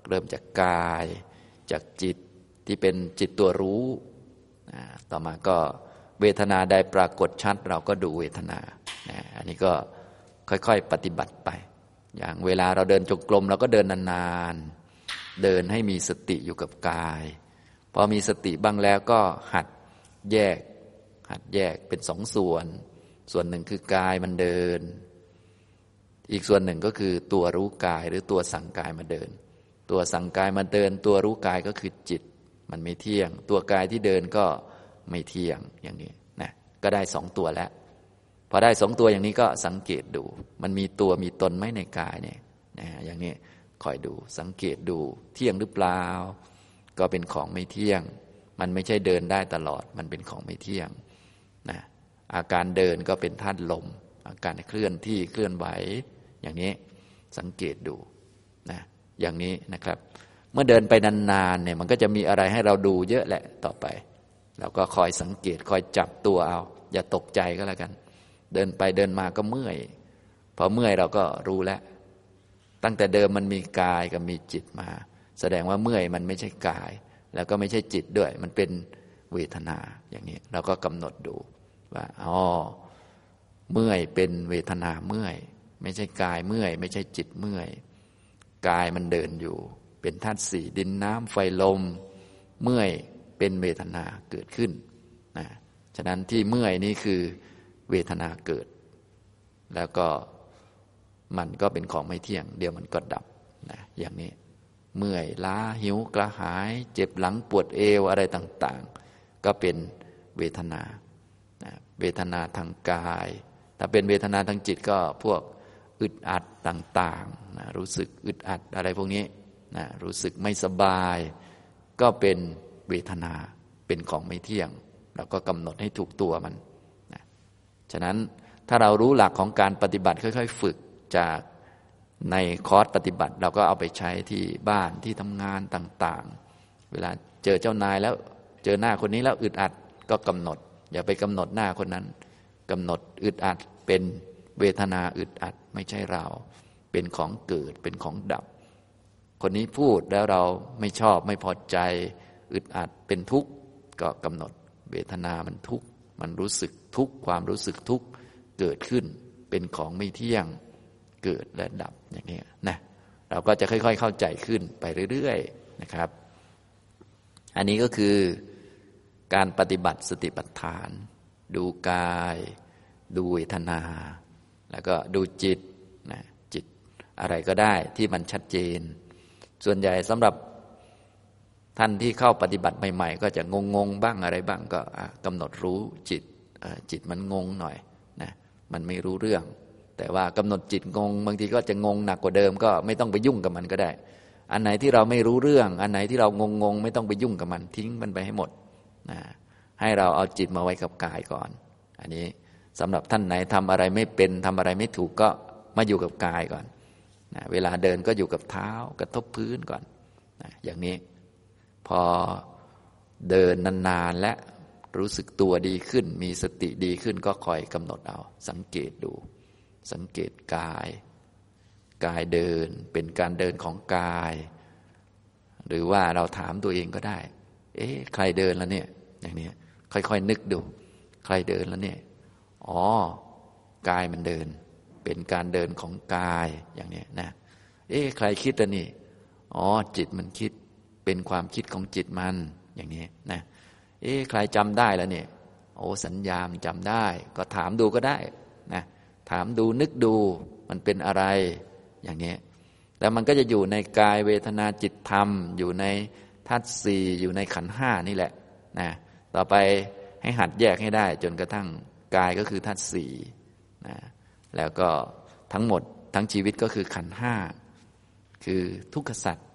เริ่มจากกาย จากจิตที่เป็นจิตตัวรู้ต่อมาก็เวทนาใดปรากฏชัด เราก็ดูเวทนา อันนี้ก็ค่อยๆปฏิบัติไป อย่างเวลาเราเดินจงกรมเราก็เดินนานๆ เดินให้มีสติอยู่กับกาย พอมีสติบ้างแล้วก็หัดแยก หัดแยกเป็นสองส่วน ส่วนหนึ่งคือกายมันเดิน อีกส่วนหนึ่งก็คือตัวรู้กายหรือตัวสั่งกายมาเดิน ตัวสั่งกายมาเดิน ตัวรู้กายก็คือจิต มันไม่เที่ยง ตัวกายที่เดินก็ไม่เที่ยงอย่างนี้นะก็ได้สองตัวแล้วพอได้สองตัวอย่างนี้ก็สังเกตดู มันมีตัวมีตนไหมในกายเนี่ยนะอย่างนี้คอยดูสังเกตดูเที่ยงหรือเปล่า ก็เป็นของไม่เที่ยง มันไม่ใช่เดินได้ตลอด มันเป็นของไม่เที่ยงนะอาการเดินก็เป็นธาตุลม อาการเคลื่อนที่เคลื่อนไหว อย่างนี้สังเกตดูนะอย่างนี้นะครับ เมื่อเดินไปนานๆเนี่ยมันก็จะมีอะไรให้เราดูเยอะแหละต่อไปเราก็คอยสังเกตคอยจับตัวเอา อย่าตกใจก็แล้วกัน เดินไปเดินมาก็เมื่อยพอเมื่อยเราก็รู้แล้ว ตั้งแต่เดิมมันมีกายกับมีจิตมา แสดงว่าเมื่อยมันไม่ใช่กาย แล้วก็ไม่ใช่จิตด้วย มันเป็นเวทนาอย่างนี้ เราก็กำหนดดูว่าอ๋อเมื่อยเป็นเวทนาเมื่อย ไม่ใช่กายเมื่อย ไม่ใช่จิตเมื่อย กายมันเดินอยู่ เป็นธาตุสี่ดินน้ำไฟลม เมื่อยเป็นเวทนาเกิดขึ้นนะฉะนั้นที่เมื่อยนี้คือเวทนาเกิด แล้วก็มันก็เป็นของไม่เที่ยง เดี๋ยวมันก็ดับนะอย่างนี้ เมื่อยล้าหิวกระหาย เจ็บหลังปวดเอวอะไรต่างๆ ก็เป็นเวทนา เวทนาทางกาย ถ้าเป็นเวทนาทางจิตก็พวกอึดอัดต่างๆนะรู้สึกอึดอัดอะไรพวกนี้นะรู้สึกไม่สบาย ก็เป็นเวทนาเป็นของไม่เที่ยง เราก็กำหนดให้ถูกตัวมันนะฉะนั้นถ้าเรารู้หลักของการปฏิบัติค่อย ๆ ฝึกจาก ในคอร์สปฏิบัติเราก็เอาไปใช้ที่บ้านที่ทำงานต่างๆ เวลาเจอเจ้านายแล้วเจอหน้าคนนี้แล้วอึดอัดก็กำหนด อย่าไปกำหนดหน้าคนนั้นกำหนดอึดอัดเป็นเวทนาอึดอัดไม่ใช่เรา เป็นของเกิดเป็นของดับ คนนี้พูดแล้วเราไม่ชอบไม่พอใจ อึดอัดเป็นทุกข์ก็กำหนด เวทนามันทุกข์มันรู้สึกทุกข์ความรู้สึกทุกข์เกิดขึ้น เป็นของไม่เที่ยงเกิดและดับ อย่างนี้นะเราก็จะค่อย ๆ เข้าใจขึ้นไปเรื่อยๆนะครับ อันนี้ก็คือการปฏิบัติสติปัฏฐาน ดูกาย ดูเวทนา แล้วก็ดูจิตนะจิตอะไรก็ได้ที่มันชัดเจน ส่วนใหญ่สำหรับท่านที่เข้าปฏิบัติใหม่ ๆ ก็จะงงๆบ้างอะไรบ้างก็กำหนดรู้จิตจิตมันงงหน่อยนะมันไม่รู้เรื่อง แต่ว่ากำหนดจิตงง บางทีก็จะงงหนักกว่าเดิม ก็ไม่ต้องไปยุ่งกับมันก็ได้ อันไหนที่เราไม่รู้เรื่อง อันไหนที่เรางงงไม่ต้องไปยุ่งกับมันทิ้งมันไปให้หมดนะให้เราเอาจิตมาไว้กับกายก่อน อันนี้สำหรับท่านไหนทำอะไรไม่เป็นทำอะไรไม่ถูกก็มาอยู่กับกายก่อนนะเวลาเดินก็อยู่กับเท้ากระทบพื้นก่อนนะอย่างนี้พอเดินนานๆและรู้สึกตัวดีขึ้น มีสติดีขึ้นก็คอยกำหนดเอา สังเกตดู สังเกตกาย กายเดินเป็นการเดินของกาย หรือว่าเราถามตัวเองก็ได้ เอ๊ะใครเดินแล้วเนี่ย อย่างนี้ค่อยๆนึกดู ใครเดินแล้วเนี่ย อ๋อกายมันเดิน เป็นการเดินของกายอย่างนี้นะ เอ๊ะใครคิดแล้วนี่ อ๋อจิตมันคิด เป็นความคิดของจิตมันอย่างนี้นะ เอ๊ะใครจำได้แล้วเนี่ย โอ้สัญญามจำได้ ก็ถามดูก็ได้ ถามดูนึกดูมันเป็นอะไรอย่างนี้แล้วมันก็จะอยู่ในกายเวทนาจิตธรรม อยู่ในธาตุสี่อยู่ในขันห้านี่แหละนะต่อไปให้หัดแยกให้ได้ จนกระทั่งกายก็คือธาตุสี่นะแล้วก็ทั้งหมดทั้งชีวิตก็คือขันห้าคือทุกขสัตว์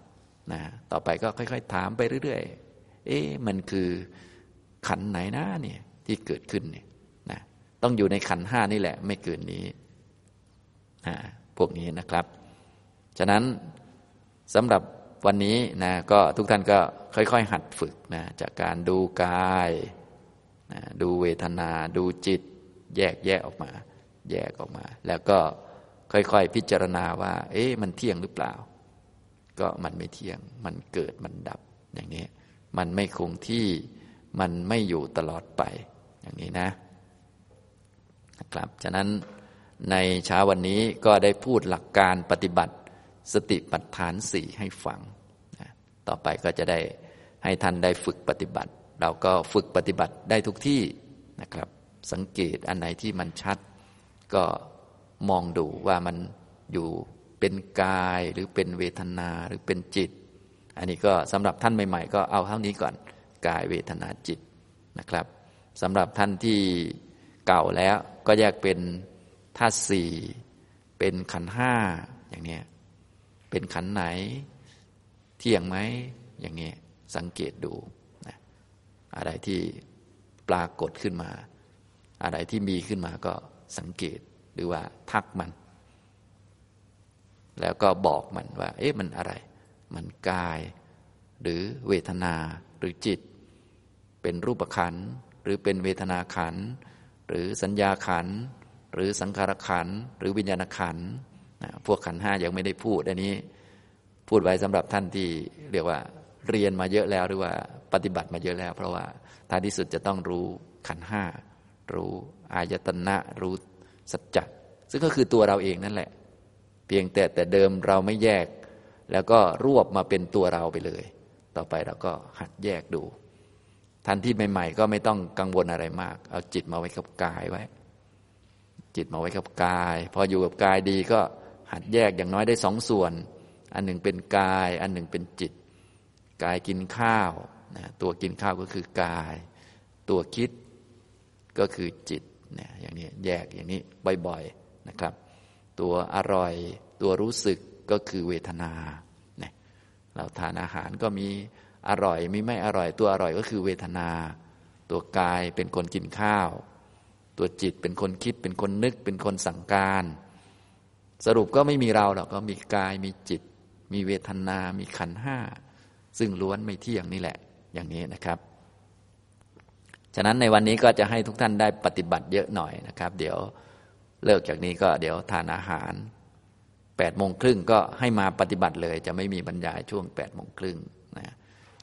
นะต่อไปก็ค่อย ๆ ถามไปเรื่อย ๆ เอ๊ะมันคือขันไหนนะเนี่ยที่เกิดขึ้นเนี่ย ต้องอยู่ในขันห้านี่แหละ ไม่เกินนี้นะพวกนี้นะครับ ฉะนั้นสำหรับวันนี้นะก็ทุกท่านก็ค่อยๆ หัดฝึกนะจากการดูกายนะดูเวทนา ดูจิต แยกแยกออกมา แยกออกมา แล้วก็ค่อยๆ พิจารณาว่า เอ๊ะมันเที่ยงหรือเปล่า ก็มันไม่เที่ยง มันเกิดมันดับอย่างนี้ มันไม่คงที่มันไม่อยู่ตลอดไปอย่างนี้นะ นะครับฉะนั้นในเช้าวันนี้ก็ได้พูดหลักการปฏิบัติสติปัฏฐานสี่ให้ฟังต่อไปก็จะได้ให้ท่านได้ฝึกปฏิบัติ เราก็ฝึกปฏิบัติได้ทุกที่นะครับ สังเกตอันไหนที่มันชัด ก็มองดูว่ามันอยู่เป็นกายหรือเป็นเวทนาหรือเป็นจิต อันนี้ก็สำหรับท่านใหม่ ๆ ก็เอาเท่านี้ก่อนกายเวทนาจิตนะครับสำหรับท่านที่เก่าแล้ว ก็แยกเป็นธาตุสี่เป็นขันห้าอย่างนี้เป็นขันไหน เที่ยงไหมอย่างนี้ยสังเกตดูนะอะไรที่ปรากฏขึ้นมา อะไรที่มีขึ้นมาก็สังเกตหรือว่าทักมัน แล้วก็บอกมันว่า เอ๊ะมันอะไร มันกาย หรือเวทนาหรือจิต เป็นรูปขันหรือเป็นเวทนาขัน หรือสัญญาขัน หรือสังขารขัน หรือวิญญาณขันพวกขันห้ายังไม่ได้พูดอันนี้ พูดไว้สำหรับท่านที่เรียกว่าเรียนมาเยอะแล้วหรือว่าปฏิบัติมาเยอะแล้ว เพราะว่าท้ายที่สุดจะต้องรู้ขันห้ารู้อายตนะ รู้สัจจะซึ่งก็คือตัวเราเองนั่นแหละ เพียงแต่แต่เดิมเราไม่แยก แล้วก็รวบมาเป็นตัวเราไปเลย ต่อไปเราก็หัดแยกดู ท่านที่ใหม่ๆ ก็ไม่ต้องกังวลอะไรมาก เอาจิตมาไว้กับกายไว้ จิตมาไว้กับกาย พออยู่กับกายดีก็หัดแยกอย่างน้อยได้สองส่วน อันหนึ่งเป็นกาย อันหนึ่งเป็นจิต กายกินข้าวนะตัวกินข้าวก็คือกาย ตัวคิดก็คือจิตนี่ยอย่างนี้แยกอย่างนี้บ่อยๆนะครับ ตัวอร่อย ตัวรู้สึกก็คือเวทนาเราทานอาหารก็มี อร่อยมีไม่อร่อยตัวอร่อยก็คือเวทนา ตัวกายเป็นคนกินข้าว ตัวจิตเป็นคนคิดเป็นคนนึกเป็นคนสั่งการ สรุปก็ไม่มีเราหรอกก็มีกายมีจิต มีเวทนา มีขันห้าซึ่งล้วนไม่เที่ยงนี่แหละ อย่างนี้นะครับฉะนั้นในวันนี้ก็จะให้ทุกท่านได้ปฏิบัติเยอะหน่อยนะครับ เดี๋ยวเลิกจากนี้ก็เดี๋ยวทานอาหารแปดโมงครึ่งก็ให้มาปฏิบัติเลย จะไม่มีบรรยายช่วงแปดโมงครึ่งนะ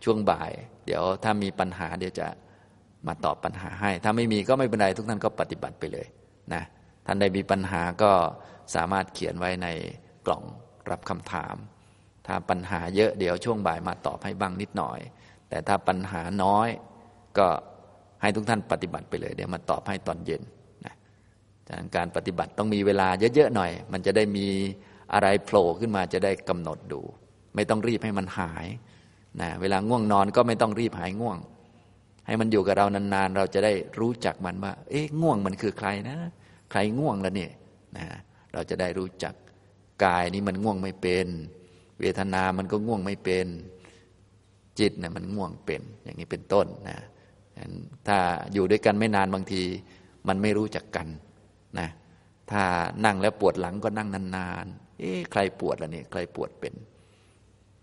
ช่วงบ่าย เดี๋ยวถ้ามีปัญหาเดี๋ยวจะมาตอบปัญหาให้ ถ้าไม่มีก็ไม่เป็นไรทุกท่านก็ปฏิบัติไปเลยนะท่านใดมีปัญหาก็สามารถเขียนไว้ในกล่องรับคำถาม ถ้าปัญหาเยอะเดี๋ยวช่วงบ่ายมาตอบให้บ้างนิดหน่อย แต่ถ้าปัญหาน้อยก็ให้ทุกท่านปฏิบัติไปเลย เดี๋ยวมาตอบให้ตอนเย็นนะการปฏิบัติต้องมีเวลาเยอะๆหน่อย มันจะได้มีอะไรโผล่ขึ้นมาจะได้กำหนดดู ไม่ต้องรีบให้มันหาย นะเวลาง่วงนอนก็ไม่ต้องรีบหายง่วง ให้มันอยู่กับเรานานๆ เราจะได้รู้จักมันว่า เอ๊ะง่วงมันคือใครนะ ใครง่วงแล้วเนี่ยนะเราจะได้รู้จักกายนี้มันง่วงไม่เป็น เวทนามันก็ง่วงไม่เป็น จิตเนะ่ยมันง่วงเป็น อย่างนี้เป็นต้นนะถ้าอยู่ด้วยกันไม่นานบางที มันไม่รู้จักกันนะถ้านั่งแล้วปวดหลังก็นั่งนานๆ เอ๊ะใครปวดล่ะเนี่ยใครปวดเป็น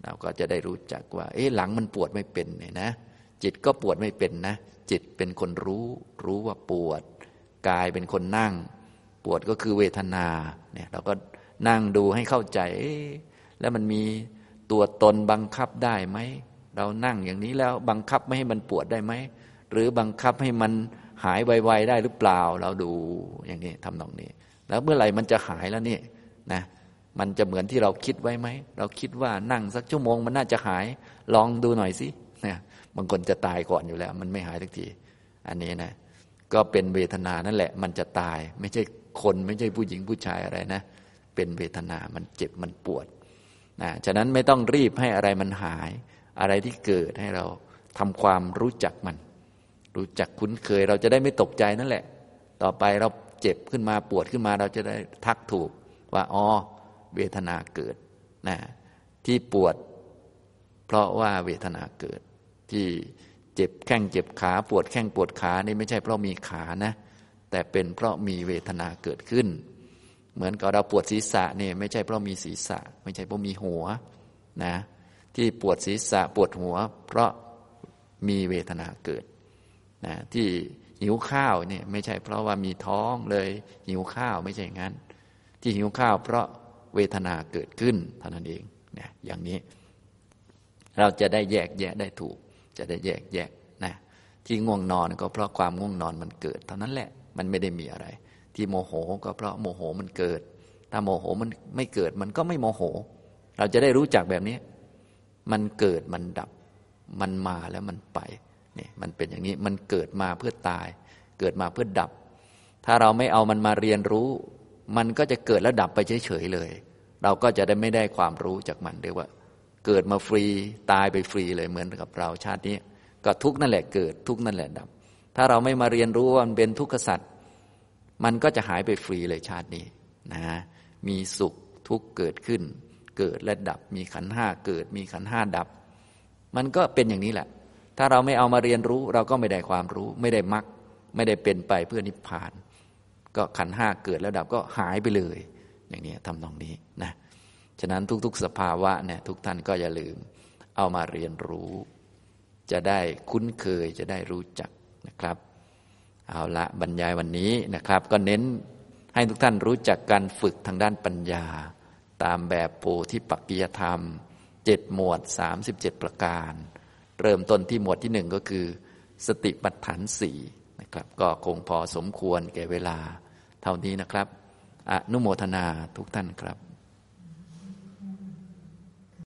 เราก็จะได้รู้จักว่า เอ๊ะหลังมันปวดไม่เป็นเนี่ยนะ จิตก็ปวดไม่เป็นนะ จิตเป็นคนรู้ รู้ว่าปวด กายเป็นคนนั่ง ปวดก็คือเวทนา เนี่ย เราก็นั่งดูให้เข้าใจ แล้วมันมีตัวตนบังคับได้ไหม เรานั่งอย่างนี้แล้วบังคับไม่ให้มันปวดได้ไหม หรือบังคับให้มันหายไวๆได้หรือเปล่า เราดูอย่างนี้ทำตรงนี้ แล้วเมื่อไหร่มันจะหายแล้วนี่นะ มันจะเหมือนที่เราคิดไว้ไหม เราคิดว่านั่งสักชั่วโมงมันน่าจะหาย ลองดูหน่อยสินะบางคนจะตายก่อนอยู่แล้ว มันไม่หายทักที อันนี้นะ ก็เป็นเวทนานั่นแหละ มันจะตาย ไม่ใช่คนไม่ใช่ผู้หญิงผู้ชายอะไรนะ เป็นเวทนา มันเจ็บ มันปวดนะฉะนั้นไม่ต้องรีบให้อะไรมันหาย อะไรที่เกิดให้เราทำความรู้จักมัน รู้จักคุ้นเคย เราจะได้ไม่ตกใจนั่นแหละ ต่อไปเราเจ็บขึ้นมาปวดขึ้นมา เราจะได้ทักถูกว่า อ๋อ เวทนาเกิดนะที่ปวด เพราะว่าเวทนาเกิด ที่เจ็บแข้งเจ็บขาปวดแข้งปวดขานี่ไม่ใช่เพราะมีขานะแต่เป็นเพราะมีเวทนาเกิดขึ้น เหมือนกับเราปวดศีรษะเนี่ยไม่ใช่เพราะมีศีรษะ ไม่ใช่เพราะมีหัวนะที่ปวดศีรษะปวดหัว เพราะมีเวทนาเกิดนะที่หิวข้าวเนี่ยไม่ใช่เพราะว่ามีท้องเลยหิวข้าวไม่ใช่งั้น ที่หิวข้าวเพราะ เวทนาเกิดขึ้นเท่านั้นเองเนี่ยอย่างนี้ เราจะได้แยกแยะได้ถูก จะได้แยกแยะนะที่ง่วงนอนก็เพราะความง่วงนอนมันเกิด เท่านั้นแหละมันไม่ได้มีอะไร ที่โมโหก็เพราะโมโหมันเกิด ถ้าโมโหมันไม่เกิดมันก็ไม่โมโห เราจะได้รู้จักแบบนี้ มันเกิดมันดับ มันมาแล้วมันไปนี่มันเป็นอย่างนี้มันเกิดมาเพื่อตาย เกิดมาเพื่อดับ ถ้าเราไม่เอามันมาเรียนรู้ มันก็จะเกิดแล้วดับไปเฉยๆเลย เราก็จะได้ไม่ได้ความรู้จากมันเรียกว่า เกิดมาฟรีตายไปฟรีเลยเหมือนกับเราชาตินี้ ก็ทุกนั่นแหละเกิดทุกนั่นแหละดับ ถ้าเราไม่มาเรียนรู้ว่ามันเป็นทุกขสัตว์มันก็จะหายไปฟรีเลยชาตินี้นะมีสุขทุกเกิดขึ้น เกิดและดับ มีขันห้าเกิด มีขันห้าดับ มันก็เป็นอย่างนี้แหละ ถ้าเราไม่เอามาเรียนรู้เราก็ไม่ได้ความรู้ ไม่ได้มักไม่ได้เป็นไปเพื่อนิพพาน ก็ขันห้าเกิดแล้วดับก็หายไปเลย อย่างนี้ทำตรงนี้นะฉะนั้นทุก ๆ สภาวะเนี่ยทุกท่านก็อย่าลืม เอามาเรียนรู้ จะได้คุ้นเคยจะได้รู้จักนะครับ เอาละบรรยายวันนี้นะครับ ก็เน้นให้ทุกท่านรู้จักการฝึกทางด้านปัญญา ตามแบบโพธิปักกิยธรรมเจ็ดหมวดสามสิบเจ็ดประการ เริ่มต้นที่หมวดที่หนึ่งก็คือ สติปัฏฐานสี่ ครับ ก็คงพอสมควรแก่เวลา เท่านี้นะครับ อนุโมทนาทุกท่านครับ